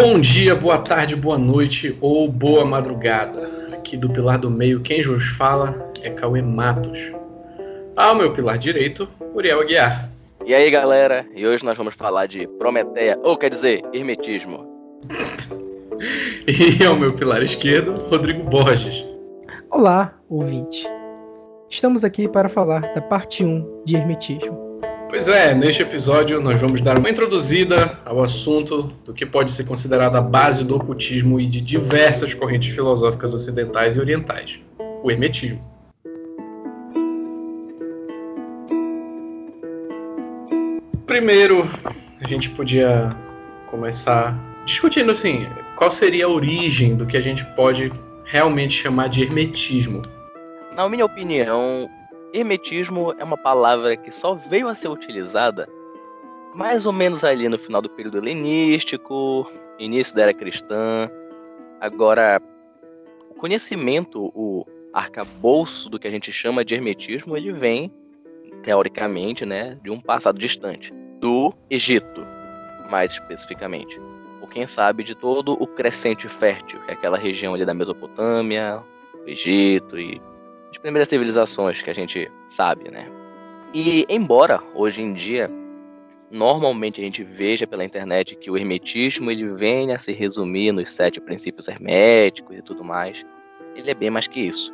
Bom dia, boa tarde, boa noite ou boa madrugada. Aqui do Pilar do Meio, quem vos fala é Cauê Matos. Ao meu pilar direito, Uriel Aguiar. E aí, galera? E hoje nós vamos falar de Prometeia, ou quer dizer, Hermetismo. e ao meu pilar esquerdo, Rodrigo Borges. Olá, ouvinte. Estamos aqui para falar da parte 1 de Hermetismo. Pois é, neste episódio nós vamos dar uma introduzida ao assunto do que pode ser considerado a base do ocultismo e de diversas correntes filosóficas ocidentais e orientais, o hermetismo. Primeiro, a gente podia começar discutindo assim, qual seria a origem do que a gente pode realmente chamar de hermetismo. Na minha opinião, Hermetismo é uma palavra que só veio a ser utilizada mais ou menos ali no final do período helenístico, início da era cristã. Agora, o conhecimento, o arcabouço do que a gente chama de hermetismo, ele vem, teoricamente, né, de um passado distante, do Egito, mais especificamente. Ou quem sabe de todo o crescente fértil, que é aquela região ali da Mesopotâmia, Egito e as primeiras civilizações que a gente sabe, né? E embora hoje em dia normalmente a gente veja pela internet que o hermetismo ele venha a se resumir nos sete princípios herméticos e tudo mais, ele é bem mais que isso.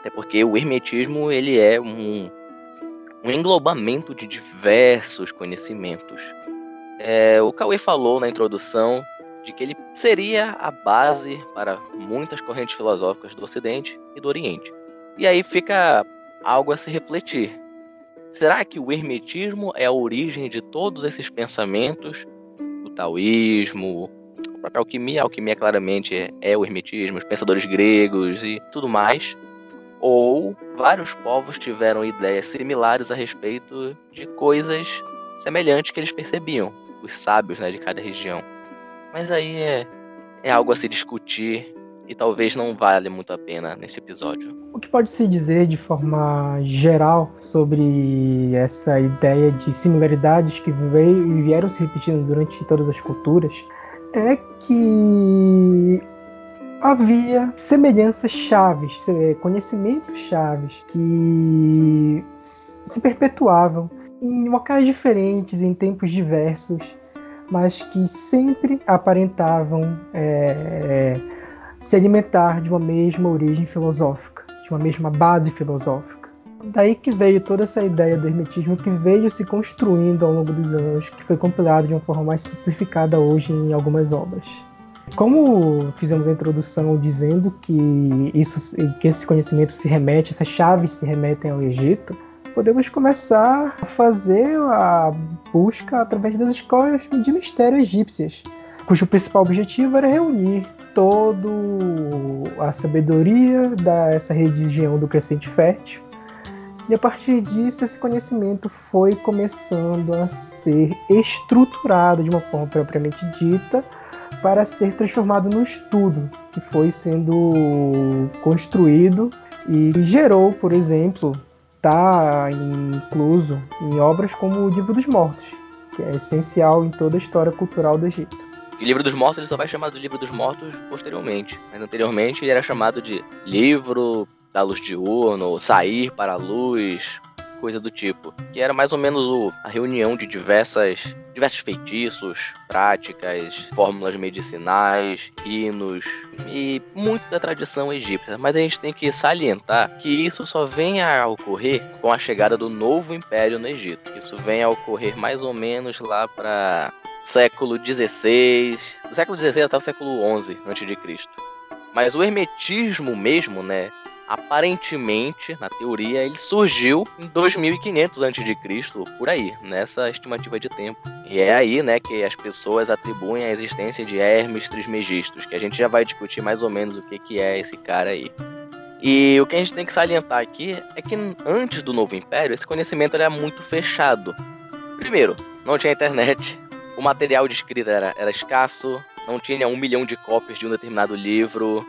Até porque o hermetismo ele é um, um englobamento de diversos conhecimentos. É, o Cauê falou na introdução de que ele seria a base para muitas correntes filosóficas do Ocidente e do Oriente. E aí fica algo a se refletir. Será que o hermetismo é a origem de todos esses pensamentos? O taoísmo, a própria alquimia, a alquimia claramente é o hermetismo, os pensadores gregos e tudo mais. Ou vários povos tiveram ideias similares a respeito de coisas semelhantes que eles percebiam, os sábios né, de cada região. Mas aí é, é algo a se discutir e talvez não valha muito a pena nesse episódio. O que pode se dizer de forma geral sobre essa ideia de similaridades que veio vieram se repetindo durante todas as culturas é que havia semelhanças chaves, conhecimentos chaves que se perpetuavam em locais diferentes, em tempos diversos, mas que sempre aparentavam é, se alimentar de uma mesma origem filosófica, de uma mesma base filosófica. Daí que veio toda essa ideia do hermetismo que veio se construindo ao longo dos anos, que foi compilado de uma forma mais simplificada hoje em algumas obras. Como fizemos a introdução dizendo que isso, que esse conhecimento se remete, essas chaves se remetem ao Egito, podemos começar a fazer a busca através das escolas de mistério egípcias, cujo principal objetivo era reunir toda a sabedoria dessa religião do crescente fértil. E a partir disso, esse conhecimento foi começando a ser estruturado de uma forma propriamente dita para ser transformado no estudo que foi sendo construído e gerou, por exemplo, está incluso em obras como o Livro dos Mortos, que é essencial em toda a história cultural do Egito. O livro dos mortos ele só vai chamar de livro dos mortos posteriormente. Mas anteriormente ele era chamado de livro da luz diurno, sair para a luz, coisa do tipo. Que era mais ou menos o, a reunião de diversas, diversos feitiços, práticas, fórmulas medicinais, hinos e muito da tradição egípcia. Mas a gente tem que salientar que isso só vem a ocorrer com a chegada do novo império no Egito. Isso vem a ocorrer mais ou menos lá para século XVI, do século XVI até o século XI a.C. Mas o hermetismo mesmo, né, aparentemente, na teoria, ele surgiu em 2500 a.C., por aí, nessa estimativa de tempo. E é aí, né, que as pessoas atribuem a existência de Hermes Trismegistus, que a gente já vai discutir mais ou menos o que, que é esse cara aí. E o que a gente tem que salientar aqui é que antes do Novo Império, esse conhecimento era muito fechado. Primeiro, não tinha internet, o material de escrita era, era escasso, não tinha um milhão de cópias de um determinado livro,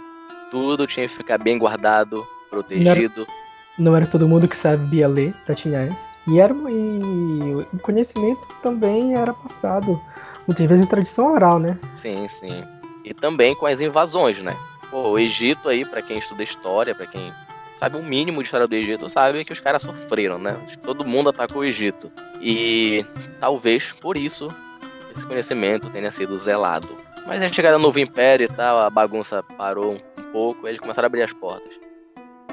tudo tinha que ficar bem guardado, protegido. Não era, não era todo mundo que sabia ler para tinha essa. E, era, e o conhecimento também era passado muitas vezes em tradição oral, né? Sim, sim. E também com as invasões, né? Pô, o Egito aí, para quem estuda história, para quem sabe um mínimo de história do Egito, sabe que os caras sofreram, né? Todo mundo atacou o Egito. E talvez por isso esse conhecimento tenha sido zelado. Mas a chegada do novo império e tal, a bagunça parou um pouco, eles começaram a abrir as portas.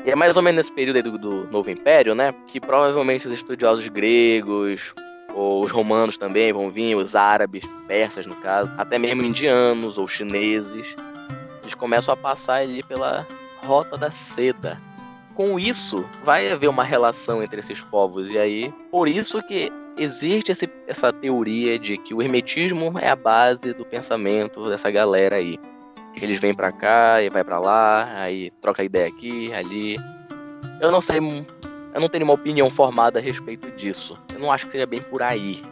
E é mais ou menos nesse período aí do, do novo império, né? Que provavelmente os estudiosos gregos, ou os romanos também vão vir, os árabes, persas no caso, até mesmo indianos ou chineses, eles começam a passar ali pela rota da seda. Com isso, vai haver uma relação entre esses povos, e aí, por isso que existe esse, essa teoria de que o hermetismo é a base do pensamento dessa galera aí. Que eles vêm para cá e vai para lá, aí troca ideia aqui, ali. Eu não sei, eu não tenho uma opinião formada a respeito disso. Eu não acho que seja bem por aí.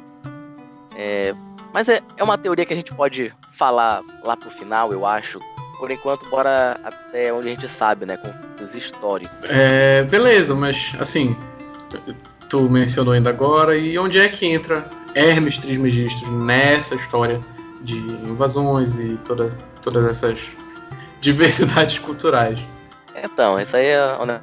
É, mas é, é uma teoria que a gente pode falar lá pro final, eu acho. Por enquanto, bora até onde a gente sabe, né? Com os históricos. É, beleza, mas assim, tu mencionou ainda agora, e onde é que entra Hermes Trismegisto nessa história de invasões e toda, todas essas diversidades culturais? Então, isso aí é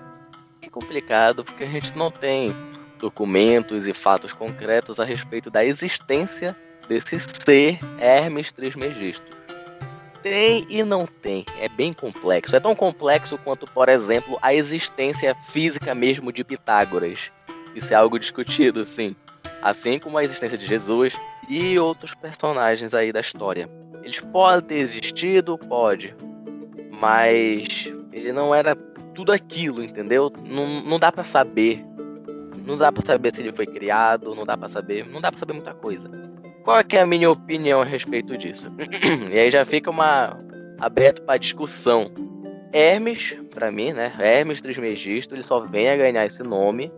complicado porque a gente não tem documentos e fatos concretos a respeito da existência desse ser Hermes Trismegisto. Tem e não tem, é bem complexo. É tão complexo quanto, por exemplo, a existência física mesmo de Pitágoras. Isso é algo discutido, sim. Assim como a existência de Jesus e outros personagens aí da história. Eles podem ter existido, pode. Mas ele não era tudo aquilo, entendeu? Não, não dá para saber. Não dá para saber se ele foi criado, não dá para saber, não dá para saber muita coisa. Qual é, é a minha opinião a respeito disso? e aí já fica uma aberto para discussão. Hermes, para mim, né? Hermes Trismegisto, ele só vem a ganhar esse nome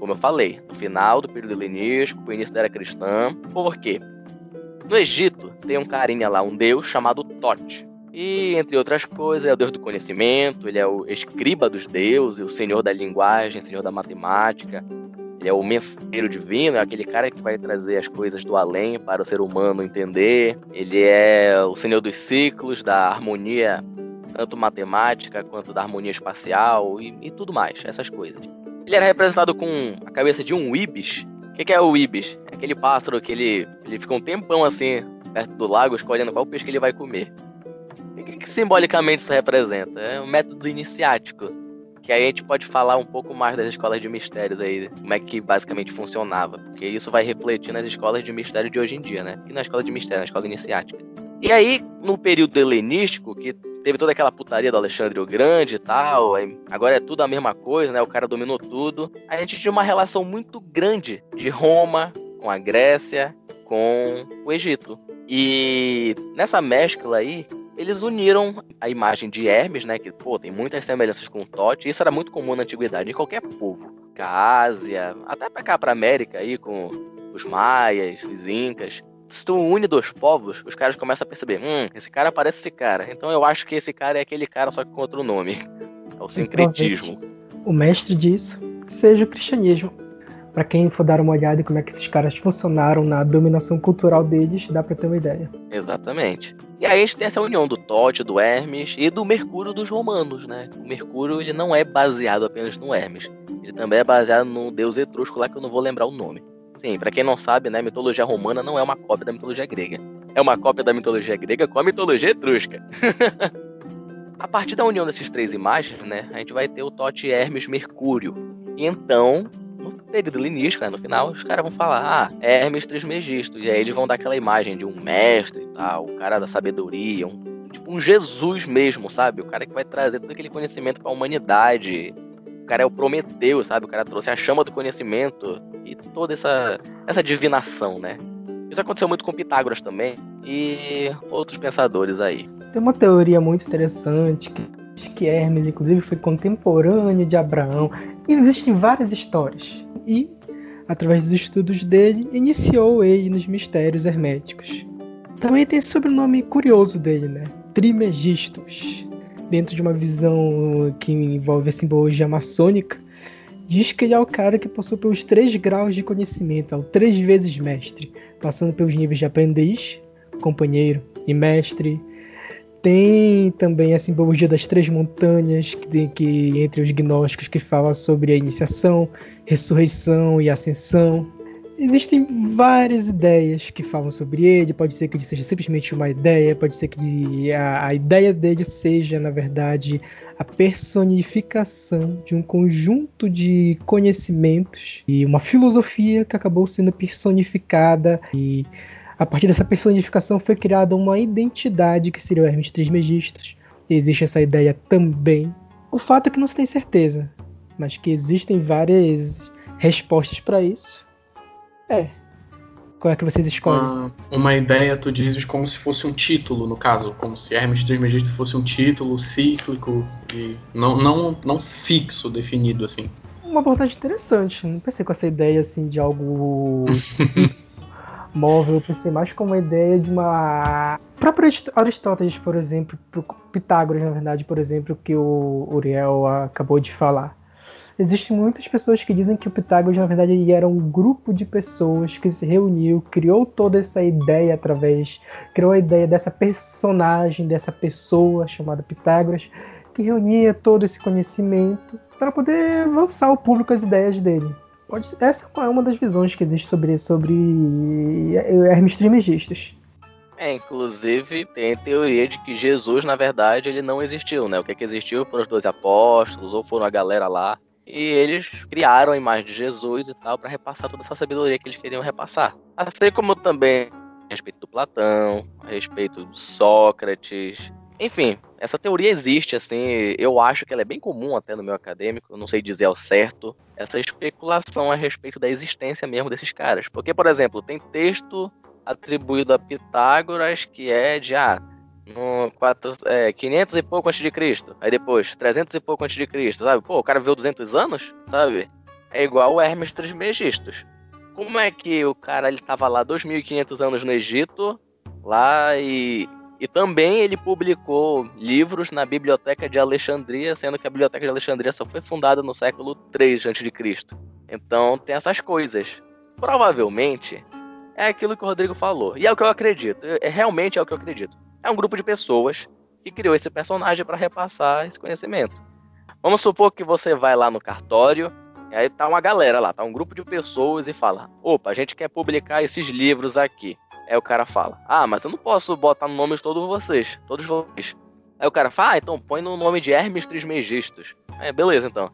como eu falei, no final do período helenístico, o início da era cristã. Por quê? No Egito tem um carinha lá, um deus chamado Tote. E, entre outras coisas, é o deus do conhecimento, ele é o escriba dos deuses, o senhor da linguagem, senhor da matemática. Ele é o mensageiro divino, é aquele cara que vai trazer as coisas do além para o ser humano entender. Ele é o senhor dos ciclos, da harmonia, tanto matemática quanto da harmonia espacial e, e tudo mais, essas coisas. Ele era representado com a cabeça de um ibis. O que, que, é o ibis? É aquele pássaro que ele, ele fica um tempão assim, perto do lago, escolhendo qual peixe que ele vai comer. O que, que simbolicamente isso representa? É um método iniciático. Que aí a gente pode falar um pouco mais das escolas de mistérios aí, como é que basicamente funcionava. Porque isso vai refletir nas escolas de mistério de hoje em dia, né? E na escola de mistério, na escola iniciática. E aí, no período helenístico, que teve toda aquela putaria do Alexandre o Grande e tal, agora é tudo a mesma coisa, né? O cara dominou tudo. A gente tinha uma relação muito grande de Roma com a Grécia, com o Egito. E nessa mescla aí, eles uniram a imagem de Hermes, né? Que, pô, tem muitas semelhanças com Tote. Isso era muito comum na antiguidade, em qualquer povo. A Ásia, até pra cá, pra América aí, com os maias, os incas se tu une dois povos, os caras começam a perceber, hum, esse cara parece esse cara. Então eu acho que esse cara é aquele cara só que com outro nome. É o sincretismo. O mestre disso seja o cristianismo. Para quem for dar uma olhada em como é que esses caras funcionaram na dominação cultural deles, dá para ter uma ideia. Exatamente. E aí a gente tem essa união do Tote, do Hermes e do Mercúrio dos romanos, né? O Mercúrio ele não é baseado apenas no Hermes. Ele também é baseado no deus etrusco lá que eu não vou lembrar o nome. Sim, para quem não sabe, né, mitologia romana não é uma cópia da mitologia grega. É uma cópia da mitologia grega com a mitologia etrusca. a partir da união dessas três imagens, né, a gente vai ter o Tote Hermes Mercúrio. E então, no período helenístico, né, no final, os caras vão falar, ah, Hermes Trismegisto. E aí eles vão dar aquela imagem de um mestre e tal, o cara da sabedoria, um, tipo um Jesus mesmo, sabe? O cara que vai trazer todo aquele conhecimento para a humanidade, cara é o Prometeu, sabe? O cara trouxe a chama do conhecimento e toda essa, essa divinação, né? Isso aconteceu muito com Pitágoras também e outros pensadores aí. Tem uma teoria muito interessante que que Hermes, inclusive, foi contemporâneo de Abraão. E existem várias histórias. E, através dos estudos dele, iniciou ele nos mistérios herméticos. Também tem sobrenome curioso dele, né? Trimegistus dentro de uma visão que envolve a simbologia maçônica, diz que ele é o cara que passou pelos três graus de conhecimento, é três vezes mestre, passando pelos níveis de aprendiz, companheiro e mestre. Tem também a simbologia das três montanhas, que, que entre os gnósticos que fala sobre a iniciação, ressurreição e ascensão. Existem várias ideias que falam sobre ele. Pode ser que ele seja simplesmente uma ideia, pode ser que a, a ideia dele seja, na verdade, a personificação de um conjunto de conhecimentos e uma filosofia que acabou sendo personificada e a partir dessa personificação foi criada uma identidade que seria o Hermes Trismegistus. Existe essa ideia também. O fato é que não se tem certeza, mas que existem várias respostas para isso. É. Qual é que vocês escolhem? Uma, uma, ideia, tu dizes, como se fosse um título, no caso, como se Hermes Trismegisto fosse um título cíclico e não, não, não fixo, definido, assim. Uma abordagem interessante. Não pensei com essa ideia, assim, de algo móvel. Eu pensei mais como uma ideia de uma... O próprio Aristóteles, por exemplo, Pitágoras, na verdade, por exemplo, que o Uriel acabou de falar Existem muitas pessoas que dizem que o Pitágoras, na verdade, era um grupo de pessoas que se reuniu, criou toda essa ideia através, criou a ideia dessa personagem, dessa pessoa chamada Pitágoras, que reunia todo esse conhecimento para poder lançar ao público as ideias dele. Essa é uma das visões que existe sobre, sobre Hermes Trismegistus. É, inclusive tem a teoria de que Jesus, na verdade, ele não existiu, né? O que, é que existiu foram os dois apóstolos, ou foram a galera lá e eles criaram a imagem de Jesus e tal para repassar toda essa sabedoria que eles queriam repassar. Assim como também a respeito do Platão, a respeito de Sócrates. Enfim, essa teoria existe, assim, eu acho que ela é bem comum até no meu acadêmico, não sei dizer ao certo, essa especulação a respeito da existência mesmo desses caras. Porque, por exemplo, tem texto atribuído a Pitágoras que é de, ah, no 4, é, 500 e pouco antes de Cristo. Aí depois, 300 e pouco antes de Cristo, sabe? Pô, o cara viveu 200 anos, sabe? É igual o Hermes Trismegistus. Como é que o cara ele tava lá 2500 anos no Egito, lá e e também ele publicou livros na Biblioteca de Alexandria, sendo que a Biblioteca de Alexandria só foi fundada no século 3 a.C. Então tem essas coisas. Provavelmente é aquilo que o Rodrigo falou. E é o que eu acredito. É, realmente é o que eu acredito é um grupo de pessoas que criou esse personagem para repassar esse conhecimento. Vamos supor que você vai lá no cartório, e aí tá uma galera lá, tá um grupo de pessoas e fala: opa, a gente quer publicar esses livros aqui. Aí o cara fala: ah, mas eu não posso botar no nome de todos vocês, todos vocês. Aí o cara fala: ah, então põe no nome de Hermes Trismegistus. É, beleza então.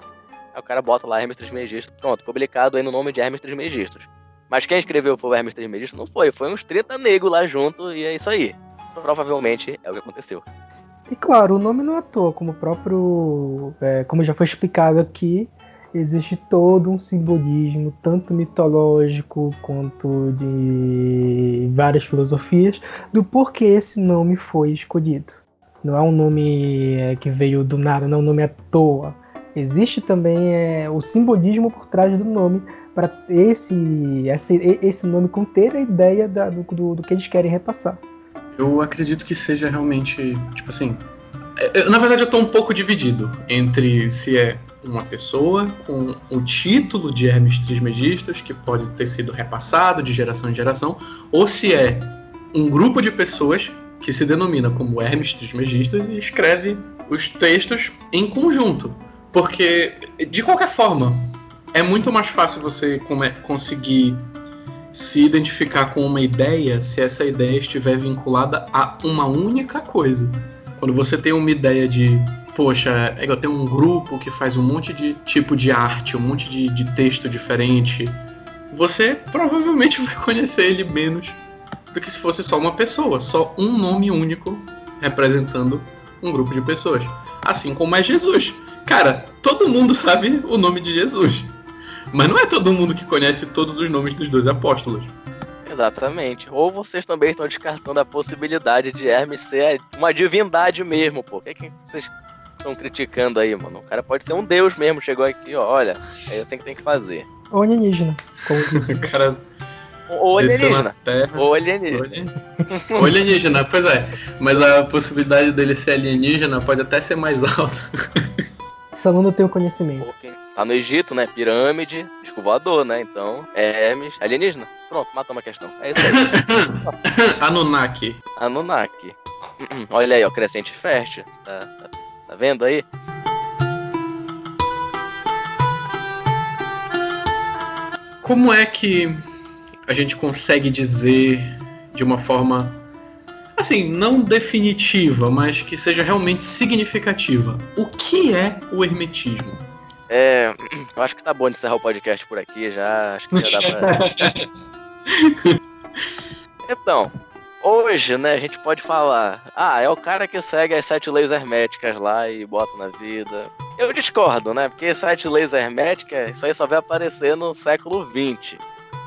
Aí o cara bota lá Hermes Trismegistus, pronto, publicado aí no nome de Hermes Trismegistus. Mas quem escreveu foi o Hermes Trismegistus? Não foi, foi uns 30 negros lá junto e é isso aí provavelmente é o que aconteceu. E claro, o nome não é à toa, como próprio. É, como já foi explicado aqui, existe todo um simbolismo, tanto mitológico quanto de várias filosofias, do porquê esse nome foi escolhido. Não é um nome é, que veio do nada, não é um nome à toa. Existe também é, o simbolismo por trás do nome para esse, esse, esse nome conter a ideia da, do, do, do que eles querem repassar. Eu acredito que seja realmente, tipo assim. É, na verdade, eu tô um pouco dividido entre se é uma pessoa com o título de Hermes Trismegistus, que pode ter sido repassado de geração em geração, ou se é um grupo de pessoas que se denomina como Hermes Trismegistus e escreve os textos em conjunto. Porque, de qualquer forma, é muito mais fácil você conseguir se identificar com uma ideia se essa ideia estiver vinculada a uma única coisa. Quando você tem uma ideia de, poxa, eu tenho um grupo que faz um monte de tipo de arte, um monte de, de texto diferente, você provavelmente vai conhecer ele menos do que se fosse só uma pessoa, só um nome único representando um grupo de pessoas. Assim como é Jesus. Cara, todo mundo sabe o nome de Jesus. Mas não é todo mundo que conhece todos os nomes dos dois apóstolos. Exatamente. Ou vocês também estão descartando a possibilidade de Hermes ser uma divindade mesmo, pô. O que, é que vocês estão criticando aí, mano? O cara pode ser um deus mesmo, chegou aqui, ó, olha, é assim que tem que fazer. Ou alienígena. o cara. Ou alienígena. Ou alienígena. Ou alienígena, pois é. Mas a possibilidade dele ser alienígena pode até ser mais alta. Salão tem o conhecimento. Okay. Tá no Egito, né? Pirâmide, escovador, né? Então, Hermes, alienígena. Pronto, matamos a questão. É isso aí. Anunnaki. Anunnaki. Olha aí, ó, crescente fértil. Tá, tá, tá vendo aí? Como é que a gente consegue dizer de uma forma assim, não definitiva, mas que seja realmente significativa. O que é o hermetismo? É, eu acho que tá bom de encerrar o podcast por aqui já. Acho que já dá pra. então, hoje, né, a gente pode falar, ah, é o cara que segue as sete leis herméticas lá e bota na vida. Eu discordo, né? Porque sete leis herméticas, isso aí só vai aparecer no século XX.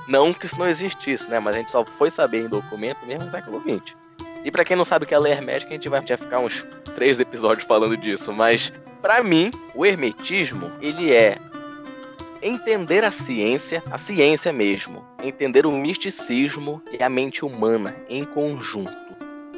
Não que isso não existisse, né? Mas a gente só foi saber em documento mesmo no século XX. E para quem não sabe o que é lei hermética, a gente vai ficar uns três episódios falando disso. Mas, para mim, o hermetismo, ele é entender a ciência, a ciência mesmo, entender o misticismo e a mente humana em conjunto.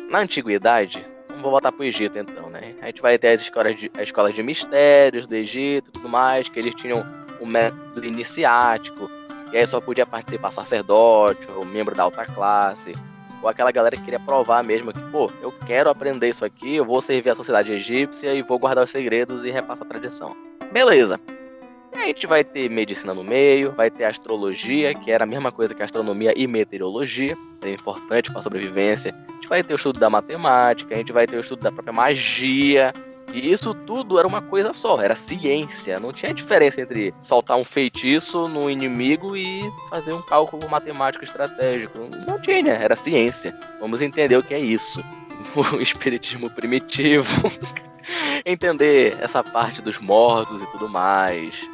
Na antiguidade, vamos voltar para o Egito então, né? A gente vai ter as escolas de, as escolas de mistérios do Egito e tudo mais, que eles tinham o método iniciático, e aí só podia participar sacerdote ou membro da alta classe ou aquela galera que queria provar mesmo que, pô, eu quero aprender isso aqui, eu vou servir a sociedade egípcia e vou guardar os segredos e repassar a tradição. Beleza. E aí a gente vai ter medicina no meio, vai ter astrologia, que era a mesma coisa que astronomia e meteorologia, é importante para a sobrevivência. A gente vai ter o estudo da matemática, a gente vai ter o estudo da própria magia, e isso tudo era uma coisa só, era ciência. Não tinha diferença entre soltar um feitiço no inimigo e fazer um cálculo matemático estratégico. Não tinha, era ciência. Vamos entender o que é isso. O espiritismo primitivo. entender essa parte dos mortos e tudo mais.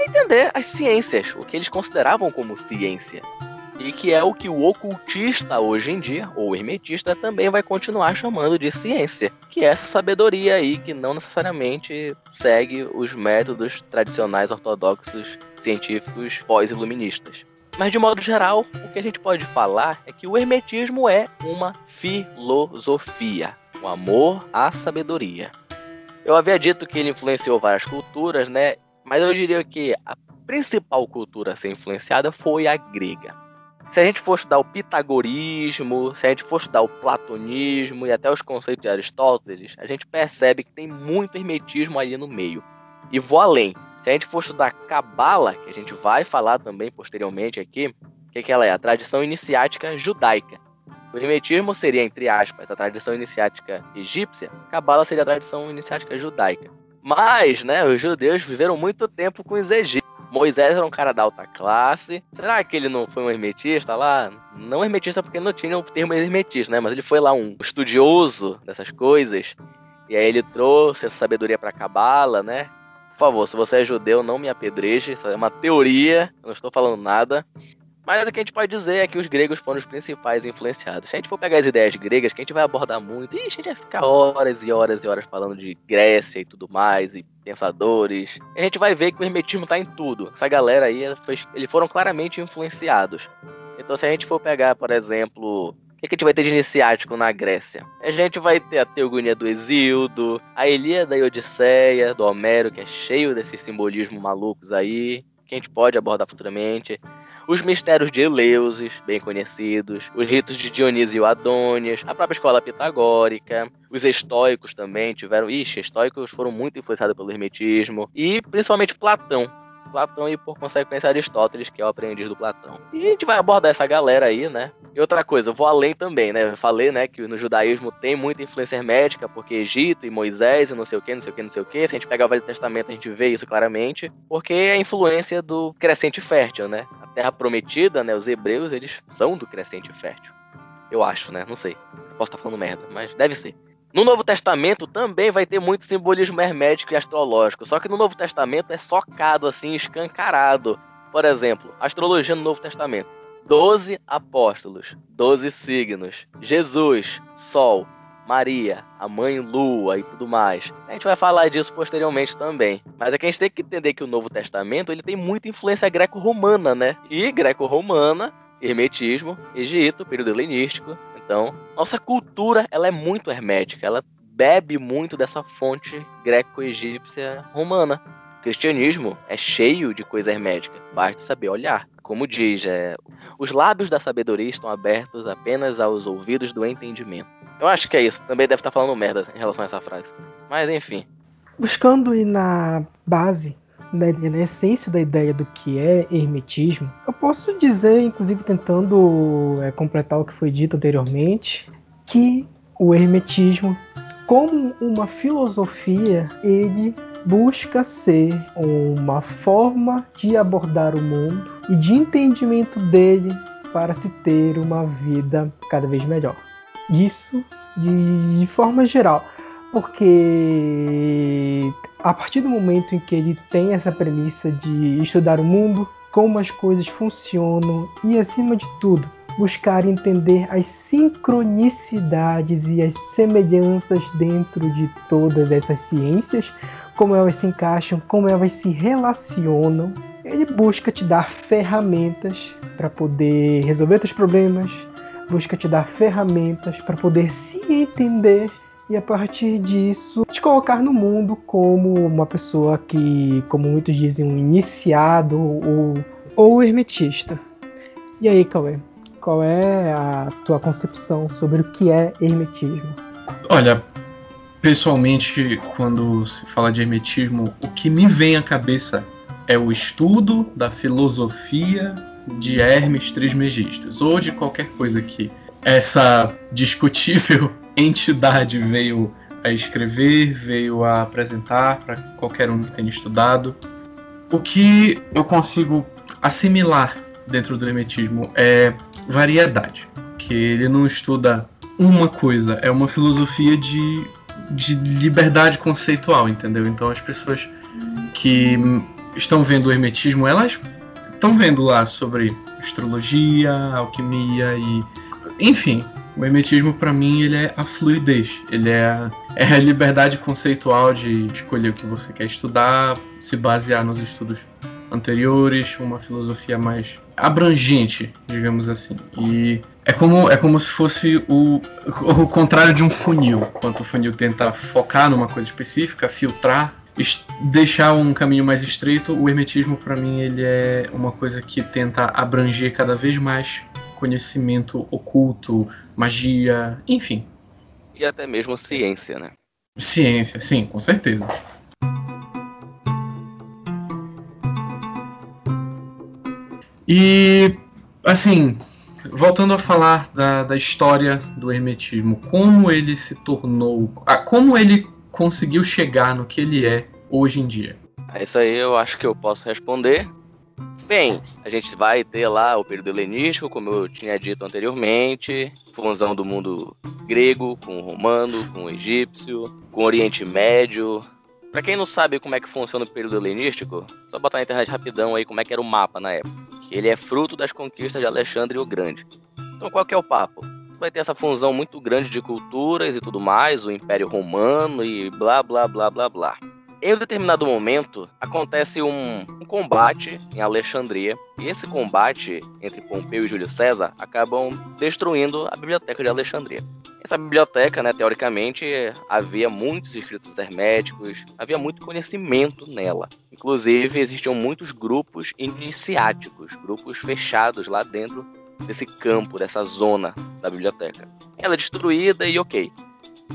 Entender as ciências, o que eles consideravam como ciência e que é o que o ocultista hoje em dia, ou hermetista, também vai continuar chamando de ciência, que é essa sabedoria aí que não necessariamente segue os métodos tradicionais ortodoxos científicos pós-iluministas. Mas de modo geral, o que a gente pode falar é que o hermetismo é uma filosofia, o um amor à sabedoria. Eu havia dito que ele influenciou várias culturas, né? Mas eu diria que a principal cultura a ser influenciada foi a grega se a gente for estudar o pitagorismo, se a gente for estudar o platonismo e até os conceitos de Aristóteles, a gente percebe que tem muito hermetismo ali no meio. E vou além. Se a gente for estudar Cabala, que a gente vai falar também posteriormente aqui, o que, que ela é? A tradição iniciática judaica. O hermetismo seria, entre aspas, a tradição iniciática egípcia, Cabala seria a tradição iniciática judaica. Mas, né, os judeus viveram muito tempo com os egípcios. Moisés era um cara da alta classe. Será que ele não foi um hermetista lá? Não hermetista porque não tinha o termo hermetista, né? Mas ele foi lá um estudioso dessas coisas. E aí ele trouxe essa sabedoria para Cabala, né? Por favor, se você é judeu, não me apedreje. Isso é uma teoria, não estou falando nada. Mas o que a gente pode dizer é que os gregos foram os principais influenciados. Se a gente for pegar as ideias gregas, que a gente vai abordar muito, e a gente vai ficar horas e horas e horas falando de Grécia e tudo mais, e pensadores, a gente vai ver que o hermetismo está em tudo. Essa galera aí, eles foram claramente influenciados. Então, se a gente for pegar, por exemplo, o que, a gente vai ter de iniciático na Grécia? A gente vai ter a Teogonia do Exildo, a Ilíada e Odisseia, do Homero, que é cheio desses simbolismos malucos aí, que a gente pode abordar futuramente os mistérios de Eleusis, bem conhecidos, os ritos de Dionísio e Adônias, a própria escola pitagórica, os estoicos também tiveram. Ixi, estoicos foram muito influenciados pelo hermetismo, e principalmente Platão. Platão e, por consequência, Aristóteles, que é o aprendiz do Platão. E a gente vai abordar essa galera aí, né? E outra coisa, eu vou além também, né? Eu falei, né, que no judaísmo tem muita influência hermética, porque Egito e Moisés e não sei o que, não sei o que, não sei o que. Se a gente pegar o Velho Testamento, a gente vê isso claramente, porque é a influência do crescente fértil, né? Terra prometida, né? Os hebreus, eles são do crescente fértil. Eu acho, né? Não sei. Posso estar falando merda, mas deve ser. No Novo Testamento também vai ter muito simbolismo hermético e astrológico, só que no Novo Testamento é socado assim, escancarado. Por exemplo, astrologia no Novo Testamento. Doze apóstolos, doze signos, Jesus, Sol, Maria, a mãe Lua e tudo mais. A gente vai falar disso posteriormente também. Mas é que a gente tem que entender que o Novo Testamento ele tem muita influência greco-romana, né? E greco-romana, hermetismo, Egito, período helenístico, então, nossa cultura ela é muito hermética, ela bebe muito dessa fonte greco-egípcia romana. O cristianismo é cheio de coisa hermética, basta saber olhar. Como diz, é, Os lábios da sabedoria estão abertos apenas aos ouvidos do entendimento. Eu acho que é isso. Também deve estar falando merda em relação a essa frase. Mas enfim. Buscando ir na base, na, na essência da ideia do que é hermetismo, eu posso dizer, inclusive tentando é, completar o que foi dito anteriormente, que o hermetismo, como uma filosofia, ele busca ser uma forma de abordar o mundo e de entendimento dele para se ter uma vida cada vez melhor. Isso de, de forma geral, porque a partir do momento em que ele tem essa premissa de estudar o mundo, como as coisas funcionam e, acima de tudo, buscar entender as sincronicidades e as semelhanças dentro de todas essas ciências, como elas se encaixam, como elas se relacionam. Ele busca te dar ferramentas para poder resolver seus problemas, busca te dar ferramentas para poder se entender e a partir disso te colocar no mundo como uma pessoa que, como muitos dizem, um iniciado ou, ou hermetista. E aí, Cauê, qual é a tua concepção sobre o que é hermetismo? Olha, pessoalmente, quando se fala de hermetismo, o que me vem à cabeça é o estudo da filosofia de Hermes Trismegistus, ou de qualquer coisa que essa discutível entidade veio a escrever, veio a apresentar para qualquer um que tenha estudado. O que eu consigo assimilar dentro do hermetismo é variedade, que ele não estuda uma coisa, é uma filosofia de de liberdade conceitual, entendeu? Então as pessoas que estão vendo o hermetismo, elas estão vendo lá sobre astrologia, alquimia e enfim, o hermetismo para mim ele é a fluidez, ele é a, é a liberdade conceitual de escolher o que você quer estudar, se basear nos estudos anteriores, uma filosofia mais abrangente, digamos assim. E é como, é como se fosse o, o contrário de um funil. Quando o funil tenta focar numa coisa específica, filtrar, deixar um caminho mais estreito, o hermetismo, para mim, ele é uma coisa que tenta abranger cada vez mais conhecimento oculto, magia, enfim. E até mesmo ciência, né? Ciência, sim, com certeza. E, assim, voltando a falar da, da história do hermetismo, como ele se tornou, como ele conseguiu chegar no que ele é hoje em dia? É isso aí eu acho que eu posso responder. Bem, a gente vai ter lá o período helenístico, como eu tinha dito anteriormente, fusão do mundo grego com o romano, com o egípcio, com o Oriente Médio, Pra quem não sabe como é que funciona o período helenístico, só botar na internet rapidão aí como é que era o mapa na época. Ele é fruto das conquistas de Alexandre o Grande. Então qual que é o papo? Vai ter essa fusão muito grande de culturas e tudo mais, o Império Romano e blá blá blá blá blá. Em um determinado momento, acontece um, um, combate em Alexandria, e esse combate entre Pompeu e Júlio César acabam destruindo a biblioteca de Alexandria. Essa biblioteca, né, teoricamente, havia muitos escritos herméticos, havia muito conhecimento nela. Inclusive, existiam muitos grupos iniciáticos, grupos fechados lá dentro desse campo, dessa zona da biblioteca. Ela é destruída e ok.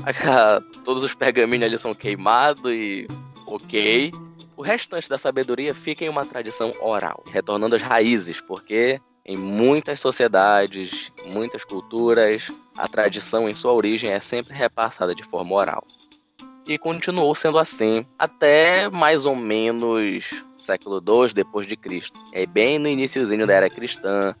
Todos os pergaminhos ali são queimados e ok. O restante da sabedoria fica em uma tradição oral, retornando às raízes, porque em muitas sociedades, muitas culturas, a tradição em sua origem é sempre repassada de forma oral. E continuou sendo assim até mais ou menos século II depois de Cristo. É bem no iníciozinho da era cristã.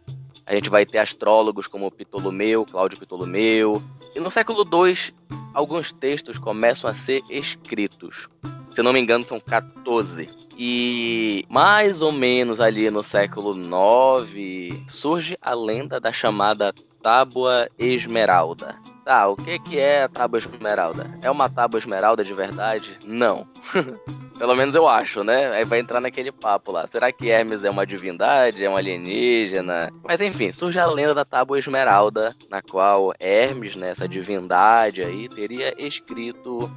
A gente vai ter astrólogos como Ptolomeu, Cláudio Ptolomeu. E no século II, alguns textos começam a ser escritos. Se não me engano, são 14. E mais ou menos ali no século IX surge a lenda da chamada Tábua Esmeralda. Tá, o que, que é a Tábua Esmeralda? É uma Tábua Esmeralda de verdade? Não. Pelo menos eu acho, né? Aí vai entrar naquele papo lá. Será que Hermes é uma divindade? É um alienígena? Mas enfim, surge a lenda da Tábua Esmeralda, na qual Hermes, né, essa divindade aí, teria escrito